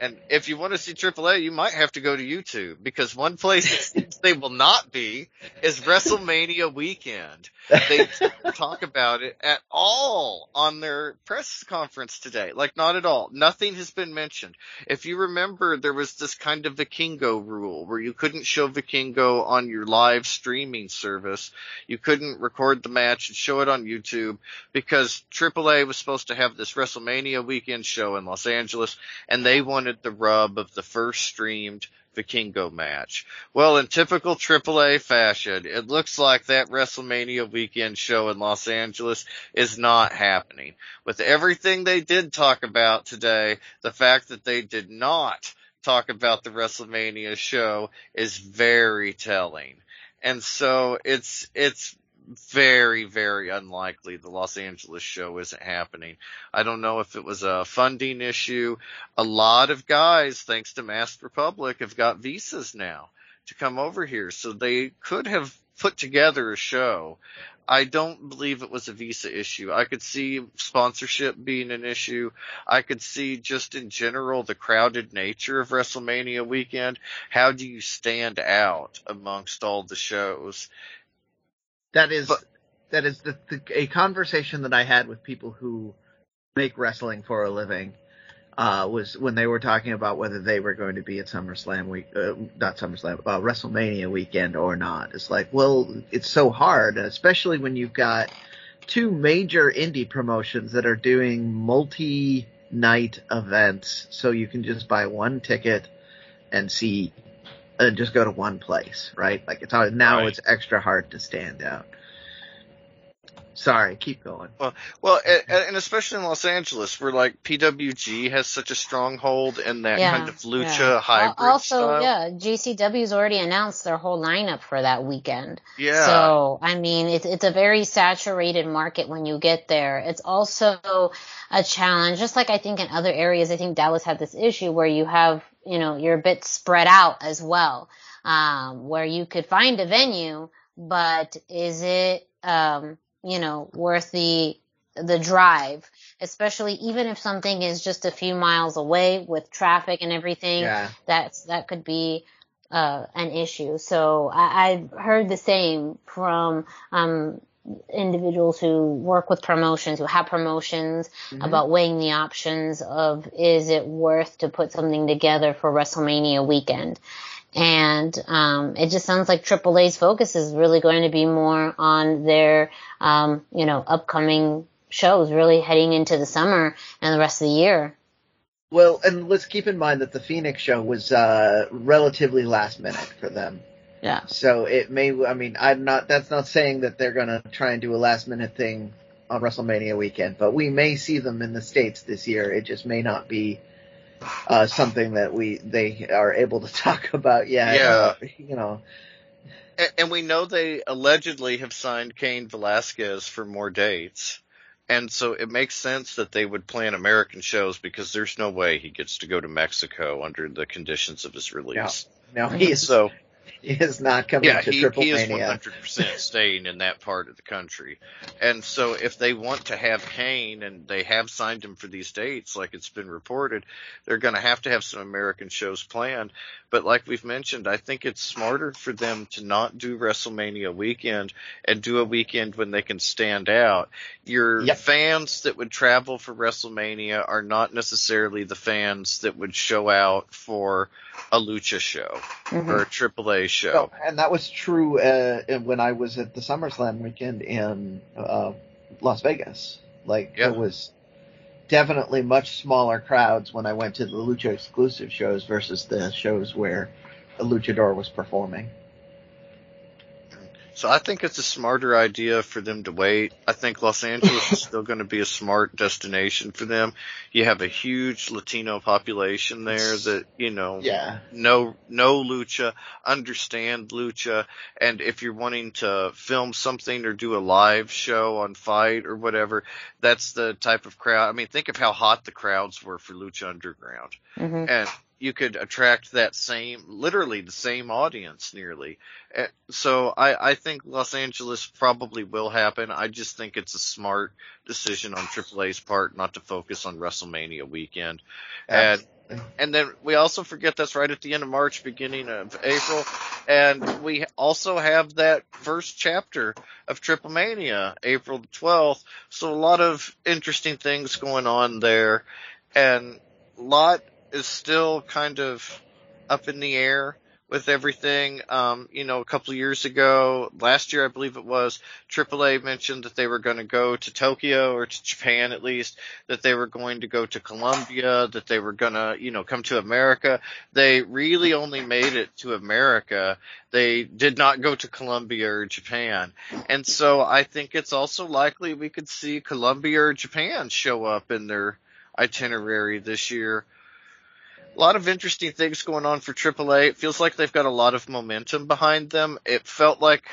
and if you want to see AAA, you might have to go to YouTube because one place they will not be is WrestleMania weekend. They talk about it at all on their press conference today. Like not at all. Nothing has been mentioned. If you remember, there was this kind of Vikingo rule where you couldn't show Vikingo on your live streaming service. You couldn't record the match and show it on YouTube because AAA was supposed to have this WrestleMania weekend show in Los Angeles and they wanted the rub of the first streamed Vikingo match. Well, in typical AAA fashion, it looks like that WrestleMania weekend show in Los Angeles is not happening. With everything they did talk about today, the fact that they did not talk about the WrestleMania show is very telling. And so it's, it's very, very unlikely the Los Angeles show isn't happening. I don't know if it was a funding issue. A lot of guys, thanks to Masked Republic, have got visas now to come over here. So they could have put together a show. I don't believe it was a visa issue. I could see sponsorship being an issue. I could see just in general the crowded nature of WrestleMania weekend. How do you stand out amongst all the shows? That is but, that is the, the, a conversation that I had with people who make wrestling for a living uh, was when they were talking about whether they were going to be at SummerSlam week, uh, not SummerSlam, uh, WrestleMania weekend or not. It's like, well, it's so hard, especially when you've got two major indie promotions that are doing multi-night events, so you can just buy one ticket and see, and just go to one place, right? Like it's hard, now right. it's extra hard to stand out. Sorry, keep going. Well, well, and especially in Los Angeles, where like PWG has such a stronghold in that yeah, kind of lucha yeah. hybrid Also, style. yeah, GCW's already announced their whole lineup for that weekend. Yeah. So, I mean, it's it's a very saturated market when you get there. It's also a challenge, just like I think in other areas. I think Dallas had this issue where you have, you know, you're a bit spread out as well, um, where you could find a venue, but is it um you know, worth the the drive, especially even if something is just a few miles away with traffic and everything. Yeah. That's that could be uh, an issue. So I, I've heard the same from um, individuals who work with promotions, who have promotions, mm-hmm. about weighing the options of is it worth to put something together for WrestleMania weekend. And um, it just sounds like AAA's focus is really going to be more on their, um, you know, upcoming shows, really heading into the summer and the rest of the year. Well, and let's keep in mind that the Phoenix show was uh, relatively last minute for them. Yeah. So it may. I mean, I'm not. That's not saying that they're gonna try and do a last minute thing on WrestleMania weekend, but we may see them in the states this year. It just may not be uh, something that we they are able to talk about yet. Yeah, uh, you know. And, and we know they allegedly have signed Cain Velasquez for more dates. And so it makes sense that they would plan American shows because there's no way he gets to go to Mexico under the conditions of his release. No, no he's so he is not coming yeah, to he, Triple he is 100% staying in that part of the country. And so if they want to have Cain and they have signed him for these dates, like it's been reported, they're going to have to have some American shows planned. But like we've mentioned, I think it's smarter for them to not do WrestleMania weekend and do a weekend when they can stand out. Your yep. fans that would travel for WrestleMania are not necessarily the fans that would show out for a lucha show mm-hmm. or a AAA show. and that was true uh, when I was at the SummerSlam weekend in uh, Las Vegas. Like yeah. it was definitely much smaller crowds when I went to the lucha exclusive shows versus the shows where a luchador was performing. So I think it's a smarter idea for them to wait. I think Los Angeles is still going to be a smart destination for them. You have a huge Latino population there that, you know, yeah. know, know lucha, understand lucha. And if you're wanting to film something or do a live show on FITE or whatever, that's the type of crowd. I mean, think of how hot the crowds were for Lucha Underground. Mm-hmm. And you could attract that same, literally the same audience nearly. Eh, so I, I think Los Angeles probably will happen. I just think it's a smart decision on AAA's part not to focus on WrestleMania weekend. And, and then we also forget that's right at the end of March, beginning of April. And we also have that first chapter of Triple Mania, April 12th. So a lot of interesting things going on there. And a lot is still kind of up in the air with everything. Um, you know, a couple of years ago, last year I believe it was, AAA mentioned that they were going to go to Tokyo or to Japan at least, that they were going to go to Colombia, that they were going to, you know, come to America. They really only made it to America. They did not go to Colombia or Japan. And so I think it's also likely we could see Colombia or Japan show up in their itinerary this year a lot of interesting things going on for AAA. It feels like they've got a lot of momentum behind them. It felt like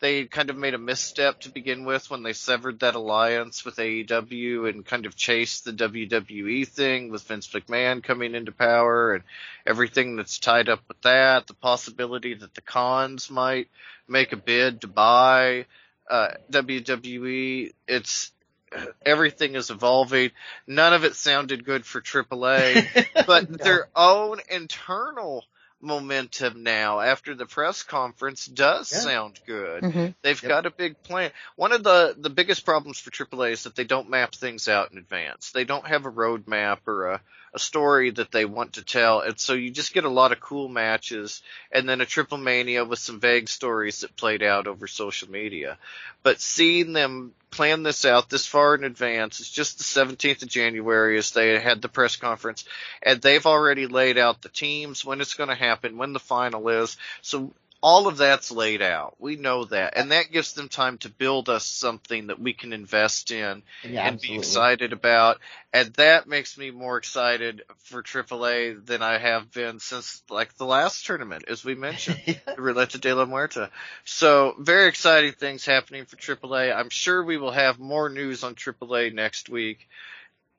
they kind of made a misstep to begin with when they severed that alliance with AEW and kind of chased the WWE thing with Vince McMahon coming into power and everything that's tied up with that. The possibility that the cons might make a bid to buy uh, WWE. It's everything is evolving. None of it sounded good for AAA, but no. their own internal momentum now after the press conference does yeah. sound good. Mm-hmm. They've yep. got a big plan. One of the the biggest problems for AAA is that they don't map things out in advance. They don't have a roadmap or a a story that they want to tell, and so you just get a lot of cool matches, and then a triple mania with some vague stories that played out over social media. But seeing them plan this out this far in advance. It's just the 17th of January as they had the press conference and they've already laid out the teams, when it's going to happen, when the final is. So all of that's laid out. We know that. And that gives them time to build us something that we can invest in yeah, and absolutely. be excited about. And that makes me more excited for AAA than I have been since like the last tournament, as we mentioned. Ruleta de la Muerte. So very exciting things happening for AAA. I'm sure we will have more news on AAA next week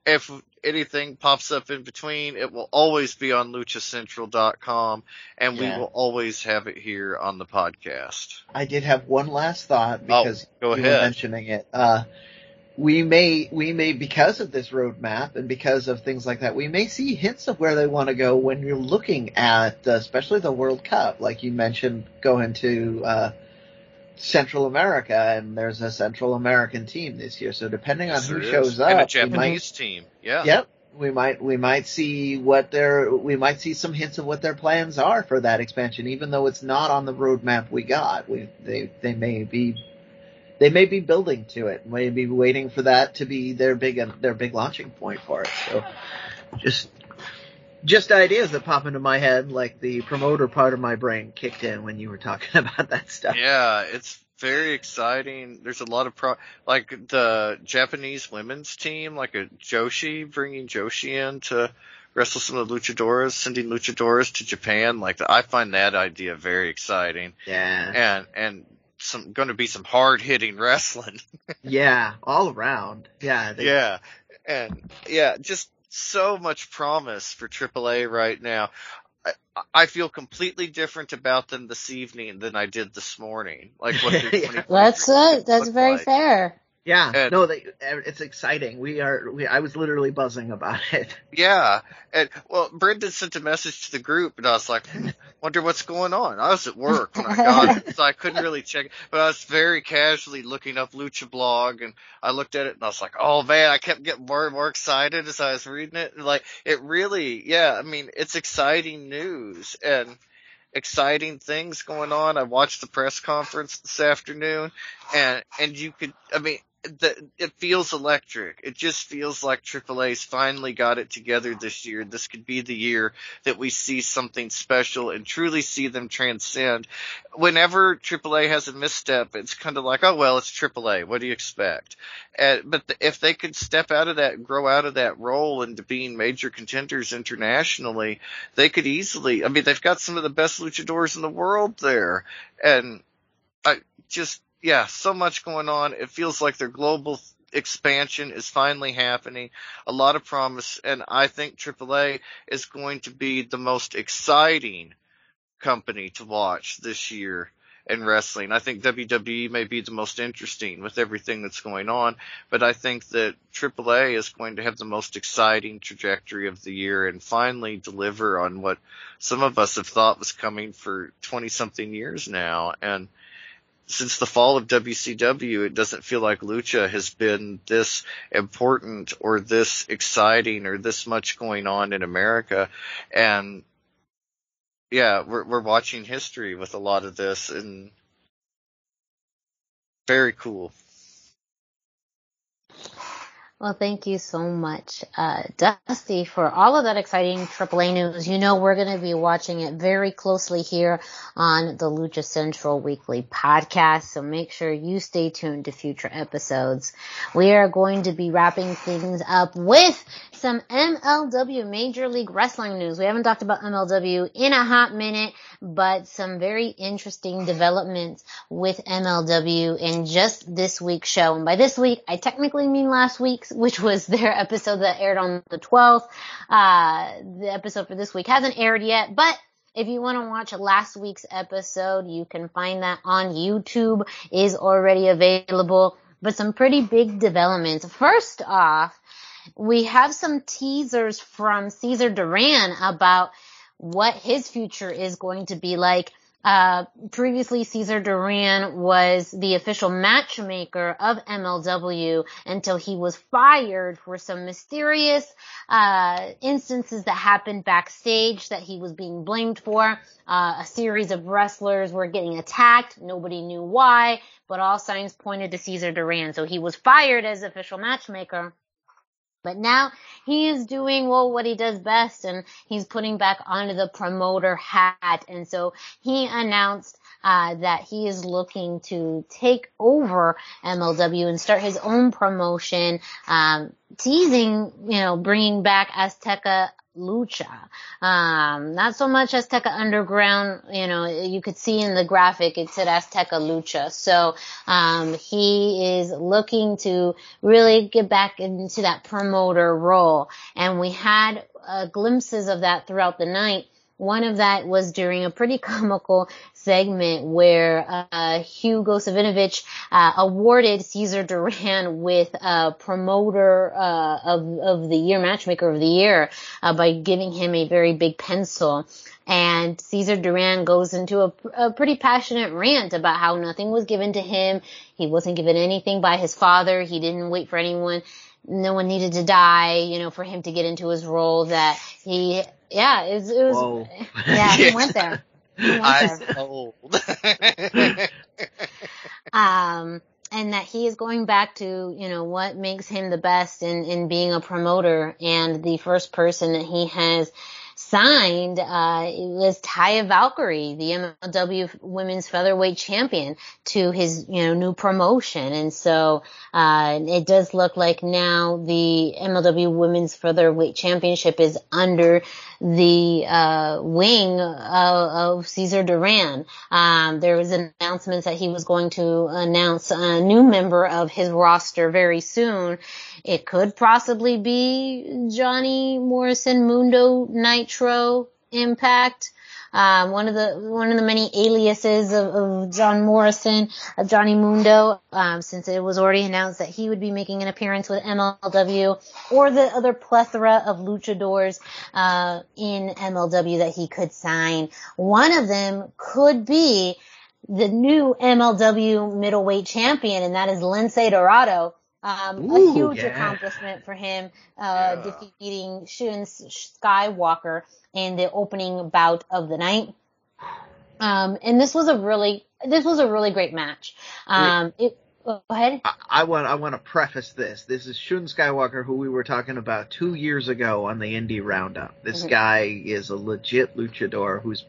if anything pops up in between, it will always be on luchacentral.com and yeah. we will always have it here on the podcast. I did have one last thought oh, because oh, you were mentioning it. Uh, we may, we may, because of this roadmap and because of things like that, we may see hints of where they want to go when you're looking at, uh, especially the World Cup, like you mentioned, going to, uh, Central America, and there's a Central American team this year. So depending yes, on who shows up, and a Japanese might, team, yeah, yep, we might we might see what their we might see some hints of what their plans are for that expansion, even though it's not on the roadmap we got. We they they may be they may be building to it, may be waiting for that to be their big their big launching point for it. So just just ideas that pop into my head, like the promoter part of my brain kicked in when you were talking about that stuff. Yeah, it's very exciting. There's a lot of pro, like the Japanese women's team, like a Joshi, bringing Joshi in to wrestle some of the luchadores, sending luchadores to Japan. Like I find that idea very exciting. Yeah. And, and some, going to be some hard hitting wrestling. yeah, all around. Yeah. They, yeah. And yeah, just so much promise for AAA right now. I, I feel completely different about them this evening than I did this morning. Like what that's it. That's very like. fair. Yeah, and, no, they, it's exciting. We are, we, I was literally buzzing about it. Yeah, and well, Brendan sent a message to the group, and I was like, hmm, wonder what's going on. I was at work when I got it, so I couldn't really check it, but I was very casually looking up Lucha Blog, and I looked at it, and I was like, oh man, I kept getting more and more excited as I was reading it, and like, it really, yeah, I mean, it's exciting news, and exciting things going on. I watched the press conference this afternoon and, and you could, I mean, the, it feels electric. It just feels like AAA's finally got it together this year. This could be the year that we see something special and truly see them transcend. Whenever AAA has a misstep, it's kind of like, oh well, it's AAA. What do you expect? And, but the, if they could step out of that grow out of that role into being major contenders internationally, they could easily. I mean, they've got some of the best luchadors in the world there, and I just yeah, so much going on. It feels like their global expansion is finally happening. A lot of promise, and I think AAA is going to be the most exciting company to watch this year in wrestling. I think WWE may be the most interesting with everything that's going on, but I think that AAA is going to have the most exciting trajectory of the year and finally deliver on what some of us have thought was coming for 20 something years now. And since the fall of WCW, it doesn't feel like Lucha has been this important or this exciting or this much going on in America. And yeah, we're, we're watching history with a lot of this and very cool. Well, thank you so much, uh, Dusty, for all of that exciting AAA news. You know, we're going to be watching it very closely here on the Lucha Central Weekly podcast. So make sure you stay tuned to future episodes. We are going to be wrapping things up with some MLW Major League Wrestling news. We haven't talked about MLW in a hot minute, but some very interesting developments with MLW in just this week's show. And by this week, I technically mean last week's, which was their episode that aired on the 12th. Uh, the episode for this week hasn't aired yet, but if you want to watch last week's episode, you can find that on YouTube is already available. But some pretty big developments. First off, we have some teasers from Cesar Duran about what his future is going to be like. Uh, previously Cesar Duran was the official matchmaker of MLW until he was fired for some mysterious, uh, instances that happened backstage that he was being blamed for. Uh, a series of wrestlers were getting attacked. Nobody knew why, but all signs pointed to Cesar Duran. So he was fired as official matchmaker. But now he is doing well what he does best and he's putting back onto the promoter hat. And so he announced uh, that he is looking to take over MLW and start his own promotion, um, teasing, you know, bringing back Azteca Lucha. Um, not so much Azteca Underground, you know, you could see in the graphic it said Azteca Lucha. So, um, he is looking to really get back into that promoter role. And we had uh, glimpses of that throughout the night. One of that was during a pretty comical segment where uh, Hugo Savinovich uh, awarded Cesar Duran with a promoter uh, of of the year, matchmaker of the year, uh, by giving him a very big pencil. And Cesar Duran goes into a, a pretty passionate rant about how nothing was given to him. He wasn't given anything by his father. He didn't wait for anyone. No one needed to die, you know, for him to get into his role that he, yeah, it was, it was yeah, he went there. I'm old. um, and that he is going back to, you know, what makes him the best in, in being a promoter and the first person that he has signed, uh, it was Taya Valkyrie, the MLW women's featherweight champion to his, you know, new promotion. And so, uh, it does look like now the MLW women's featherweight championship is under the uh, wing of, of Cesar Duran. Um, there was announcements that he was going to announce a new member of his roster very soon. It could possibly be Johnny Morrison Mundo Nitro Impact. Um, one of the one of the many aliases of, of John Morrison, of Johnny Mundo, um, since it was already announced that he would be making an appearance with MLW, or the other plethora of luchadors uh, in MLW that he could sign. One of them could be the new MLW middleweight champion, and that is Lince Dorado. Um, Ooh, a huge yeah. accomplishment for him, uh, Yeah. defeating Shun Skywalker in the opening bout of the night. Um, and this was a really, this was a really great match. Um, it, go ahead. I, I want I want to preface this. This is Shun Skywalker, who we were talking about two years ago on the Indie Roundup. This Mhm. guy is a legit luchador who's.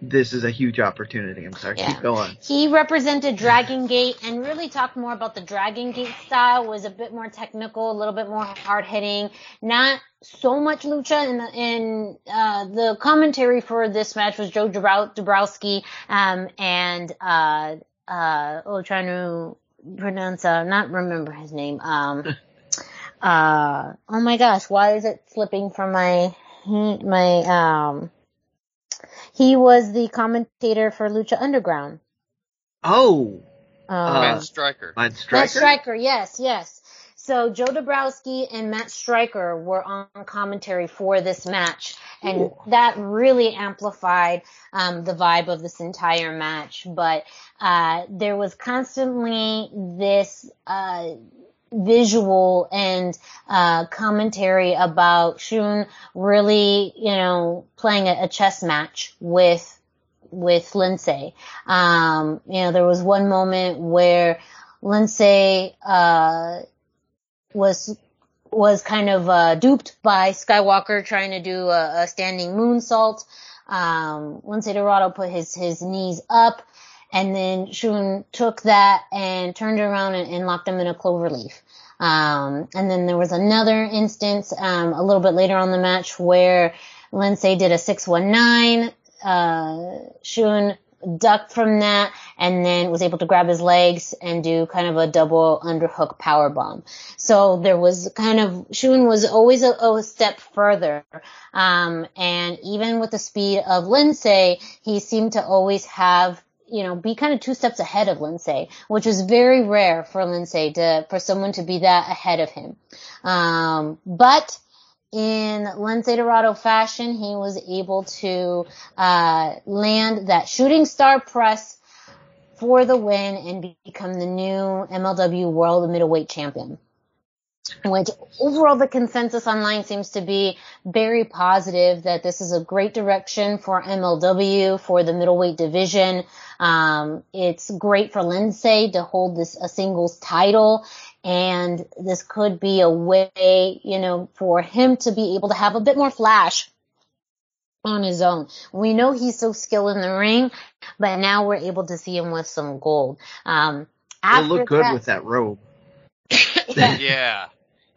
This is a huge opportunity. I'm sorry. Yeah. Keep going. He represented Dragon Gate and really talked more about the Dragon Gate style, was a bit more technical, a little bit more hard hitting, not so much lucha in the, in, uh, the commentary for this match was Joe Dabrowski, Dabrowski, um, and, uh, uh, oh, trying to pronounce, uh, not remember his name, um, uh, oh my gosh, why is it slipping from my, my, um, he was the commentator for Lucha Underground. Oh, Um, Matt Striker. Matt Matt Striker. Stryker, yes, yes. So Joe Dabrowski and Matt Striker were on commentary for this match, and that really amplified um, the vibe of this entire match. But uh, there was constantly this uh, visual and uh, commentary about Shun really, you know, playing a, a chess match with with Lince. Um, you know, there was one moment where Lince uh, was was kind of uh, duped by Skywalker trying to do a, a standing moonsault. Um, Lince Dorado put his his knees up, and then Shun took that and turned around and, and locked him in a clover leaf. Um, and then there was another instance um, a little bit later on the match where Lince did a 619. Uh, Shun ducked from that and then was able to grab his legs and do kind of a double underhook power bomb. So there was kind of Shun was always a, a step further. Um, and even with the speed of Lince, he seemed to always have you know, be kind of two steps ahead of Lince, which is very rare for Lince to, for someone to be that ahead of him. Um, but in Lince Dorado fashion, he was able to uh, land that shooting star press for the win and become the new MLW World Middleweight Champion. Which overall the consensus online seems to be very positive that this is a great direction for MLW for the middleweight division. Um, it's great for Lince to hold this a singles title and this could be a way, you know, for him to be able to have a bit more flash on his own. We know he's so skilled in the ring, but now we're able to see him with some gold. Um, He'll look good that, with that robe. Yeah.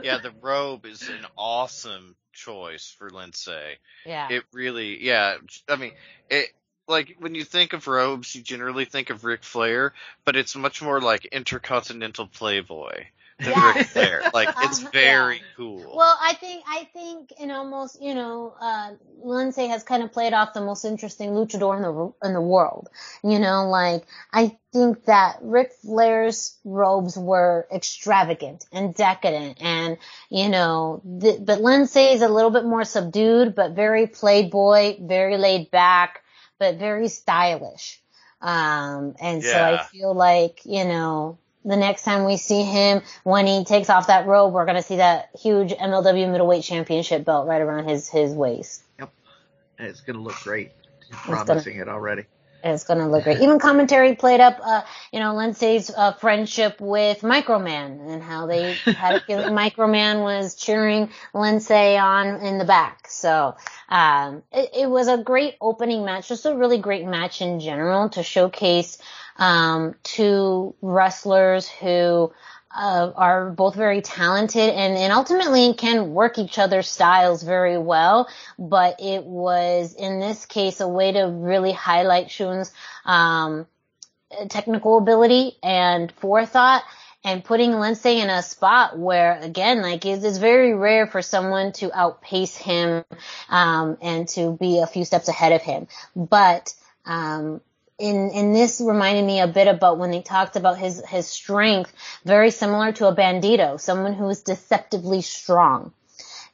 Yeah, the robe is an awesome choice for Lince. Yeah. It really, yeah. I mean, it, like when you think of robes, you generally think of Ric Flair, but it's much more like intercontinental playboy yeah. Ric Flair. Like it's very yeah. cool. Well, I think I think in almost you know, uh, Lince has kind of played off the most interesting luchador in the in the world. You know, like I think that Ric Flair's robes were extravagant and decadent, and you know, the, but is a little bit more subdued, but very playboy, very laid back but very stylish. Um, and yeah. so I feel like, you know, the next time we see him, when he takes off that robe, we're going to see that huge MLW middleweight championship belt right around his, his waist. Yep. And it's going to look great. He's promising gonna, it already. It's going to look great. Even commentary played up, uh, you know, Lince's uh, friendship with Microman and how they had a feeling Microman was cheering Lince on in the back. So, um, it, it, was a great opening match, just a really great match in general to showcase, um, two wrestlers who, uh, are both very talented and, and ultimately can work each other's styles very well. But it was in this case a way to really highlight Shun's um, technical ability and forethought and putting Lince in a spot where again, like it's, it's very rare for someone to outpace him um, and to be a few steps ahead of him. But um, in in this reminded me a bit about when they talked about his his strength, very similar to a Bandido, someone who is deceptively strong.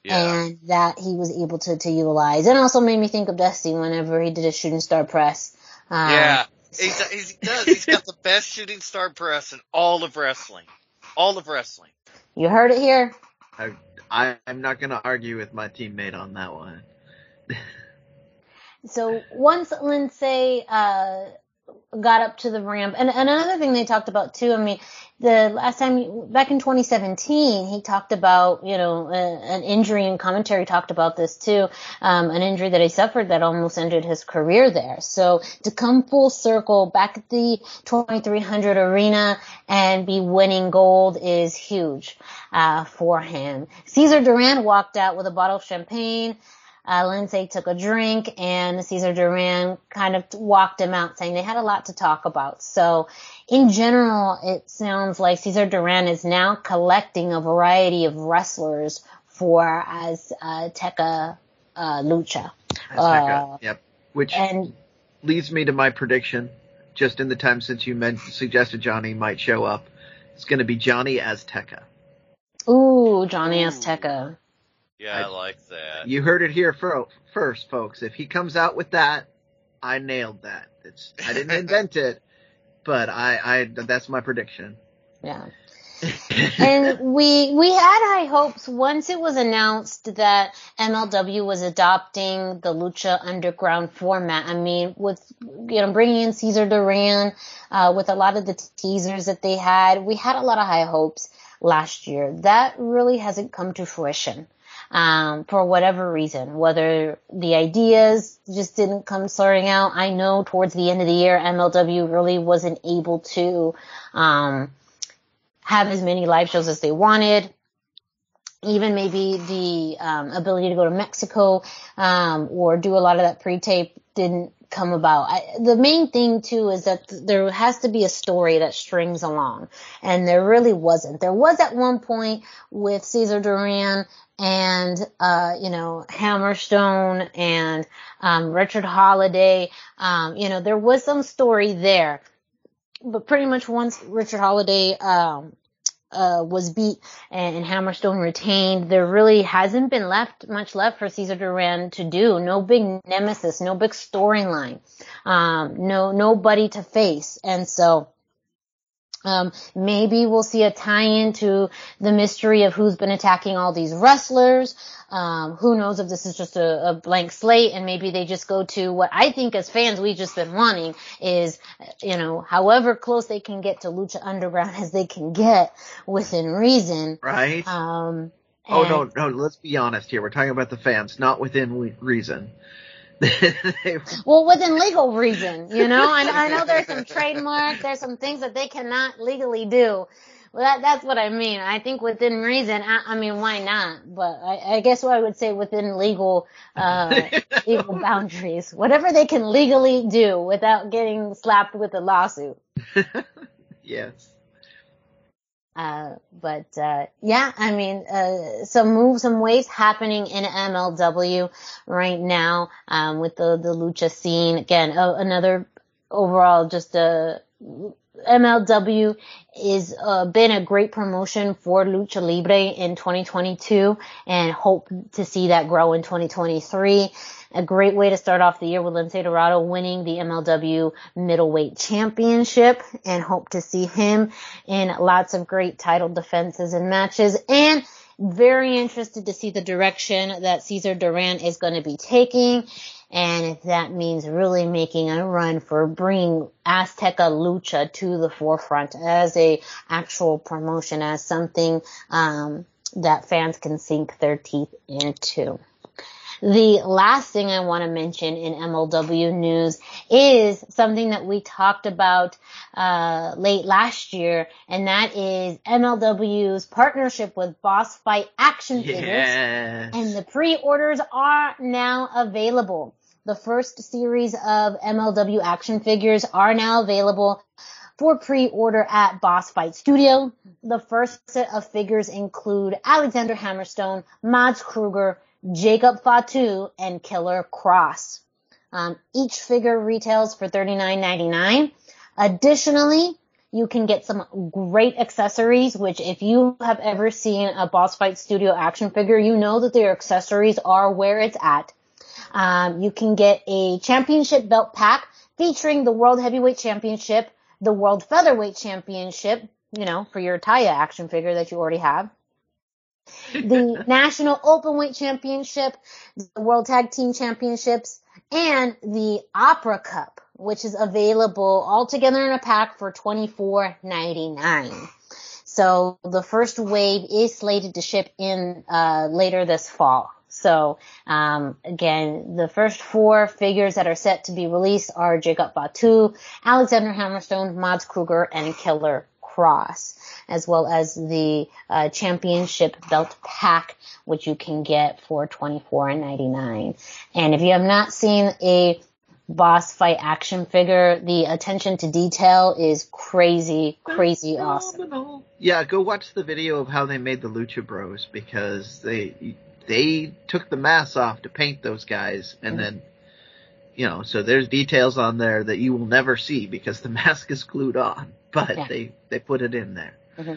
Yeah. And that he was able to, to utilize. And also made me think of Dusty whenever he did a shooting star press. Um, yeah. He's, he's, he does. He's got the best shooting star press in all of wrestling. All of wrestling. You heard it here. I, I I'm not going to argue with my teammate on that one. So once Lince uh, got up to the ramp, and, and another thing they talked about too. I mean, the last time back in 2017, he talked about you know an injury, and commentary talked about this too. Um, an injury that he suffered that almost ended his career there. So to come full circle back at the 2300 arena and be winning gold is huge uh, for him. Cesar Duran walked out with a bottle of champagne. Uh, Lince took a drink and Cesar Duran kind of walked him out saying they had a lot to talk about. So in general, it sounds like Cesar Duran is now collecting a variety of wrestlers for as uh, Teka uh, Lucha. Uh, yep. Which and, leads me to my prediction. Just in the time since you meant, suggested Johnny might show up, it's going to be Johnny Azteca. Ooh, Johnny Azteca. Yeah, I, I like that. You heard it here first, folks. If he comes out with that, I nailed that. It's I didn't invent it, but I, I that's my prediction. Yeah. and we we had high hopes once it was announced that MLW was adopting the Lucha Underground format. I mean, with you know bringing in Cesar Duran, uh, with a lot of the teasers that they had, we had a lot of high hopes last year. That really hasn't come to fruition. Um, for whatever reason, whether the ideas just didn't come sorting out. I know towards the end of the year, MLW really wasn't able to, um, have as many live shows as they wanted even maybe the um, ability to go to Mexico um, or do a lot of that pre-tape didn't come about. I, the main thing too is that there has to be a story that strings along, and there really wasn't. There was at one point with Cesar Duran and uh, you know Hammerstone and um, Richard Holliday. Um, you know there was some story there, but pretty much once Richard Holliday um, uh, was beat and, and Hammerstone retained, there really hasn't been left much left for Cesar Duran to do. No big nemesis, no big storyline, um, no nobody to face, and so. Um, maybe we'll see a tie-in to the mystery of who's been attacking all these wrestlers. Um, who knows if this is just a, a, blank slate and maybe they just go to what I think as fans we've just been wanting is, you know, however close they can get to Lucha Underground as they can get within reason. Right. Um, oh no, no, let's be honest here. We're talking about the fans, not within reason. well, within legal reason, you know, I, I know there's some trademark, there's some things that they cannot legally do. Well, that, that's what I mean. I think within reason, I, I mean, why not? But I, I guess what I would say within legal, uh, legal boundaries, whatever they can legally do without getting slapped with a lawsuit. yes. Uh, but uh, yeah, I mean, uh, some moves, some waves happening in MLW right now um, with the the lucha scene. Again, uh, another overall just a MLW is uh, been a great promotion for Lucha Libre in 2022 and hope to see that grow in 2023. A great way to start off the year with Lince Dorado winning the MLW middleweight championship and hope to see him in lots of great title defenses and matches and very interested to see the direction that Cesar Duran is going to be taking and if that means really making a run for bringing Azteca Lucha to the forefront as a actual promotion, as something um, that fans can sink their teeth into. The last thing I want to mention in MLW news is something that we talked about uh, late last year, and that is MLW's partnership with Boss Fight Action Figures. Yes. And the pre-orders are now available. The first series of MLW action figures are now available for pre-order at Boss Fight Studio. The first set of figures include Alexander Hammerstone, Mads Kruger, Jacob Fatu, and Killer Kross. Um, each figure retails for $39.99. Additionally, you can get some great accessories, which if you have ever seen a Boss Fight Studio action figure, you know that their accessories are where it's at. Um, you can get a championship belt pack featuring the World Heavyweight Championship, the World Featherweight Championship, you know, for your Taya action figure that you already have. The National Openweight Championship, the World Tag Team Championships, and the Opera Cup, which is available all together in a pack for $24.99. So the first wave is slated to ship in uh, later this fall. So um, again, the first four figures that are set to be released are Jacob Fatu, Alexander Hammerstone, Mads Kruger, and Killer Kross, as well as the uh, championship belt pack, which you can get for twenty four and ninety nine. And if you have not seen a boss fight action figure, the attention to detail is crazy, crazy awesome. Yeah, go watch the video of how they made the Lucha Bros because they they took the masks off to paint those guys, and mm-hmm. then you know, so there's details on there that you will never see because the mask is glued on, but yeah. they they put it in there. Mm-hmm.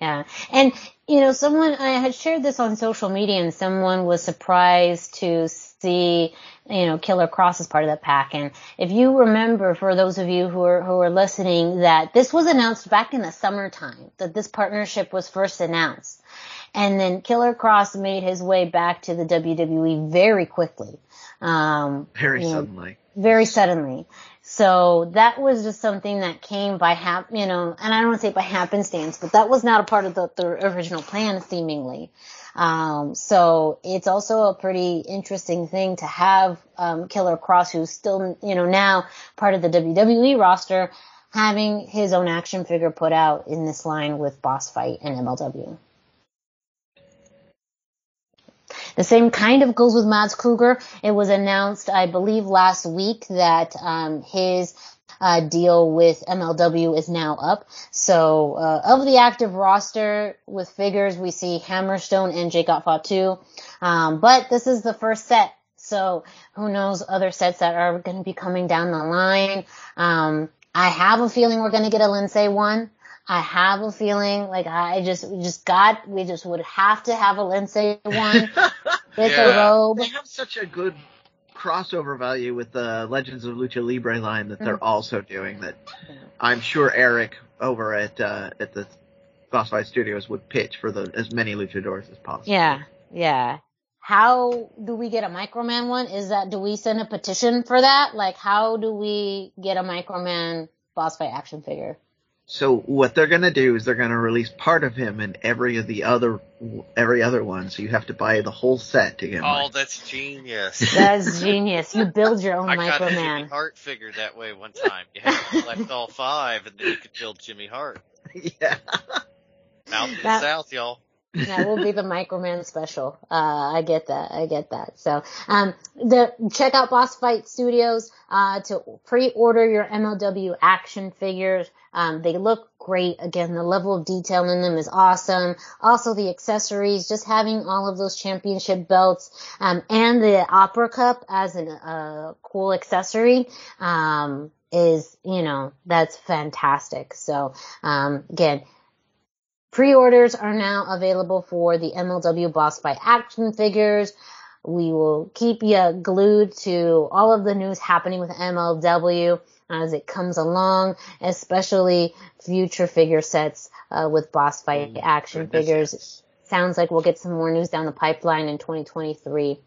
Yeah, and you know, someone I had shared this on social media, and someone was surprised to see you know Killer Kross as part of that pack. And if you remember, for those of you who are who are listening, that this was announced back in the summertime that this partnership was first announced. And then Killer Kross made his way back to the WWE very quickly. Um, very suddenly. very suddenly. So that was just something that came by hap, you know, and I don't want to say by happenstance, but that was not a part of the, the original plan, seemingly. Um, so it's also a pretty interesting thing to have um, Killer Kross, who's still, you know, now part of the WWE roster, having his own action figure put out in this line with Boss Fight and MLW. The same kind of goes with Mads Kruger. It was announced, I believe, last week that um, his uh, deal with MLW is now up. So uh, of the active roster with figures, we see Hammerstone and Jacob Fatu. Um, but this is the first set. So who knows other sets that are going to be coming down the line. Um, I have a feeling we're going to get a Lince one. I have a feeling like I just we just got we just would have to have a Lince one with yeah. a robe. They have such a good crossover value with the Legends of Lucha Libre line that they're mm-hmm. also doing that I'm sure Eric over at uh, at the Boss Fight Studios would pitch for the as many luchadors as possible. Yeah, yeah. How do we get a Microman one? Is that do we send a petition for that? Like how do we get a Microman Boss Fight action figure? So what they're gonna do is they're gonna release part of him in every of the other every other one. So you have to buy the whole set to get. Oh, mine. that's genius. That's genius. You build your own I Microman. got a Jimmy Hart figure that way one time. You had to collect all five, and then you could build Jimmy Hart. Yeah. Out in the south, y'all. That will be the Microman special. Uh, I get that. I get that. So, um, the, check out Boss Fight Studios, uh, to pre-order your MLW action figures. Um, they look great. Again, the level of detail in them is awesome. Also the accessories, just having all of those championship belts, um, and the opera cup as a uh, cool accessory, um, is, you know, that's fantastic. So, um, again, Pre-orders are now available for the MLW Boss Fight action figures. We will keep you glued to all of the news happening with MLW as it comes along, especially future figure sets uh, with Boss Fight mm, action figures. Sounds like we'll get some more news down the pipeline in 2023.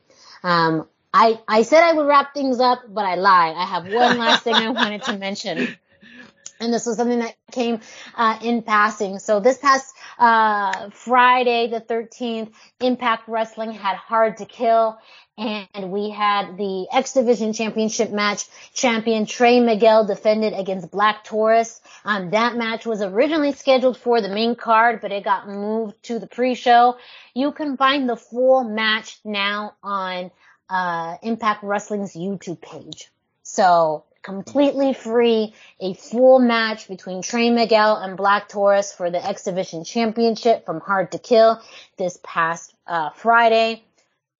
Um, I, I said I would wrap things up, but I lied. I have one last thing I wanted to mention and this was something that came uh, in passing. So this past uh, Friday, the 13th, Impact Wrestling had Hard to Kill, and we had the X Division Championship match. Champion Trey Miguel defended against Black Taurus. Um, that match was originally scheduled for the main card, but it got moved to the pre-show. You can find the full match now on uh, Impact Wrestling's YouTube page. So completely free, a full match between Trey Miguel and Black Taurus for the X Division Championship from Hard to Kill this past uh, Friday.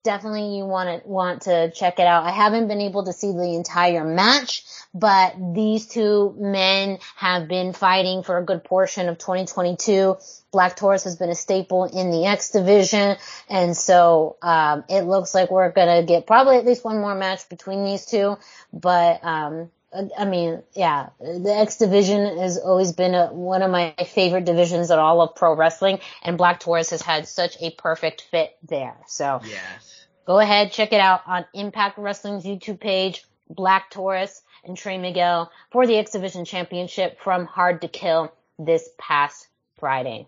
Definitely you want to want to check it out. I haven't been able to see the entire match, but these two men have been fighting for a good portion of 2022. Black Taurus has been a staple in the X division, and so um, it looks like we're gonna get probably at least one more match between these two. But um, I mean, yeah, the X division has always been a, one of my favorite divisions at all of pro wrestling, and Black Taurus has had such a perfect fit there. So yes. Go ahead, check it out on Impact Wrestling's YouTube page, Black Taurus and Trey Miguel for the X Division Championship from Hard to Kill this past Friday.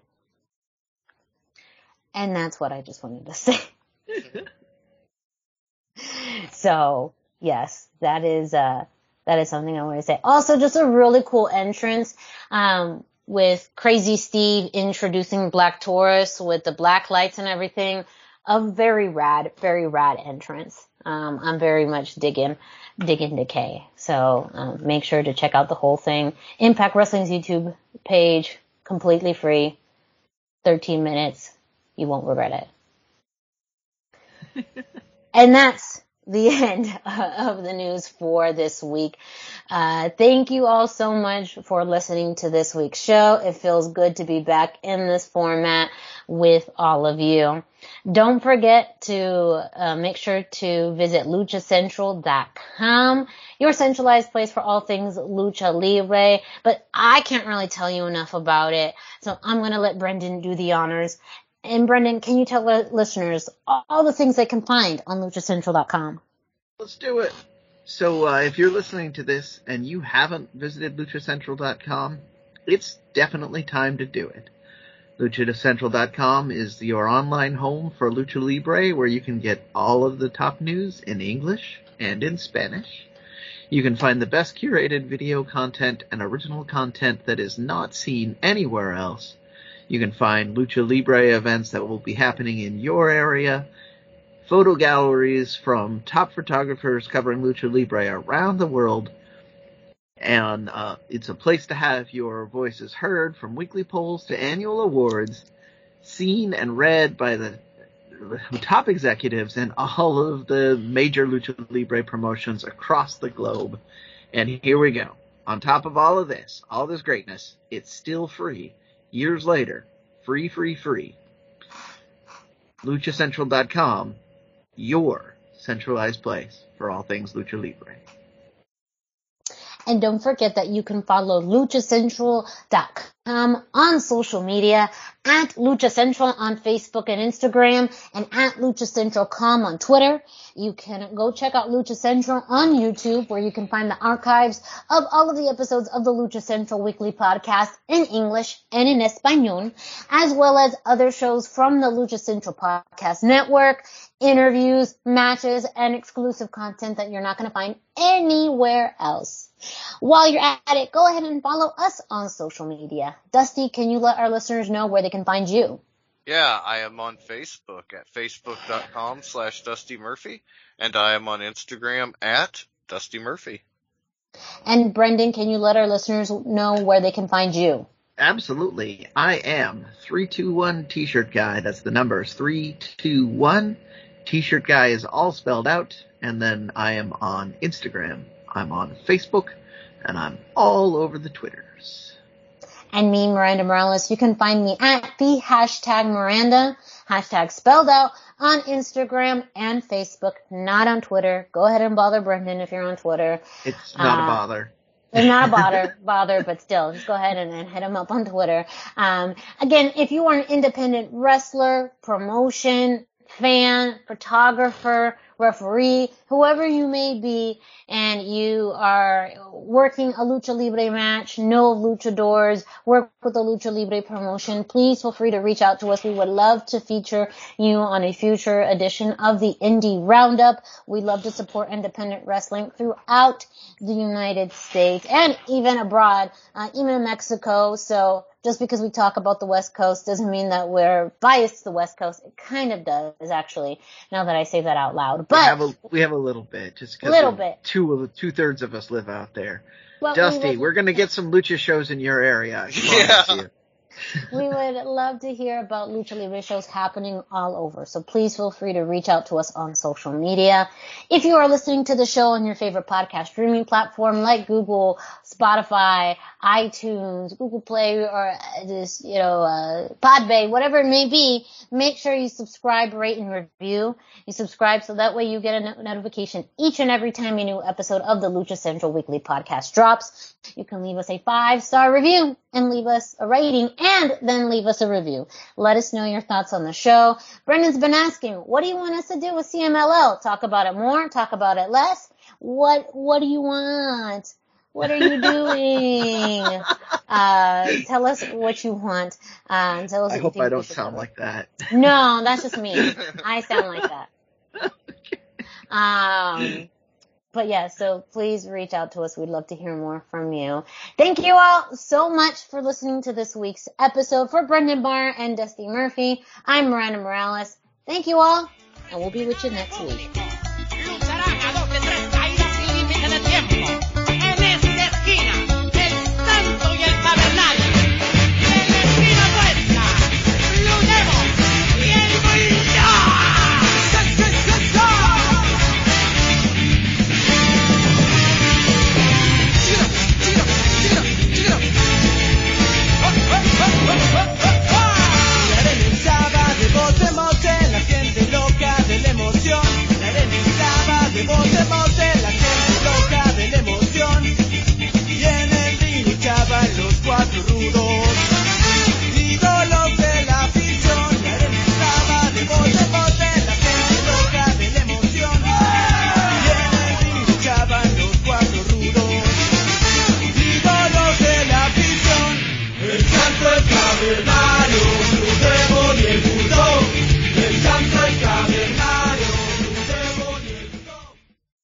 And that's what I just wanted to say. so, yes, that is, uh, that is something I want to say. Also, just a really cool entrance, um, with Crazy Steve introducing Black Taurus with the black lights and everything. A very rad, very rad entrance. Um, I'm very much digging, digging Decay. So, um, make sure to check out the whole thing. Impact Wrestling's YouTube page, completely free. 13 minutes you won't regret it. and that's the end of the news for this week. Uh, thank you all so much for listening to this week's show. It feels good to be back in this format with all of you. Don't forget to uh, make sure to visit luchacentral.com, your centralized place for all things lucha libre. But I can't really tell you enough about it, so I'm going to let Brendan do the honors and Brendan, can you tell listeners all the things they can find on luchacentral.com? Let's do it. So uh, if you're listening to this and you haven't visited luchacentral.com, it's definitely time to do it. LuchaCentral.com is your online home for Lucha Libre where you can get all of the top news in English and in Spanish. You can find the best curated video content and original content that is not seen anywhere else. You can find Lucha Libre events that will be happening in your area, photo galleries from top photographers covering Lucha Libre around the world, and uh, it's a place to have your voices heard from weekly polls to annual awards, seen and read by the top executives in all of the major Lucha Libre promotions across the globe. And here we go. On top of all of this, all this greatness, it's still free. Years later, free, free, free. LuchaCentral.com, your centralized place for all things Lucha Libre. And don't forget that you can follow luchacentral.com on social media at Lucha Central on Facebook and Instagram and at Lucha Central.com on Twitter. You can go check out Lucha Central on YouTube where you can find the archives of all of the episodes of the Lucha Central weekly podcast in English and in Espanol, as well as other shows from the Lucha Central podcast network, interviews, matches, and exclusive content that you're not going to find anywhere else. While you're at it, go ahead and follow us on social media. Dusty, can you let our listeners know where they can find you? Yeah, I am on Facebook at facebook.com slash Dusty Murphy, and I am on Instagram at Dusty Murphy. And Brendan, can you let our listeners know where they can find you? Absolutely. I am 321 T-shirt guy. That's the numbers 321. T-shirt guy is all spelled out. And then I am on Instagram. I'm on Facebook and I'm all over the Twitters. And me, Miranda Morales, you can find me at the hashtag Miranda, hashtag spelled out on Instagram and Facebook, not on Twitter. Go ahead and bother Brendan if you're on Twitter. It's not uh, a bother. It's not a bother, bother, but still, just go ahead and, and hit him up on Twitter. Um, again, if you are an independent wrestler, promotion, fan, photographer, referee, whoever you may be, and you are working a lucha libre match, know luchadors, work with the lucha libre promotion, please feel free to reach out to us. We would love to feature you on a future edition of the Indie Roundup. We love to support independent wrestling throughout the United States and even abroad, uh, even in Mexico. So just because we talk about the West Coast doesn't mean that we're biased to the West Coast. It kind of does, actually, now that I say that out loud. But we have a, we have a little bit, just because little bit. two of two thirds of us live out there. Well, Dusty, we we're gonna get some lucha shows in your area. Yeah we would love to hear about Lucha Libre shows happening all over. So please feel free to reach out to us on social media. If you are listening to the show on your favorite podcast streaming platform like Google, Spotify, iTunes, Google Play, or just, you know, uh, Podbay, whatever it may be, make sure you subscribe, rate, and review. You subscribe so that way you get a notification each and every time a new episode of the Lucha Central Weekly Podcast drops. You can leave us a five star review and leave us a rating and then leave us a review. Let us know your thoughts on the show. Brendan's been asking, what do you want us to do with CMLL? Talk about it more? Talk about it less? What, what do you want? What are you doing? uh, tell us what you want. Uh, tell us I hope I don't sound like that. No, that's just me. I sound like that. Um, but yeah, so please reach out to us. We'd love to hear more from you. Thank you all so much for listening to this week's episode. For Brendan Barr and Dusty Murphy, I'm Miranda Morales. Thank you all, and we'll be with you next week.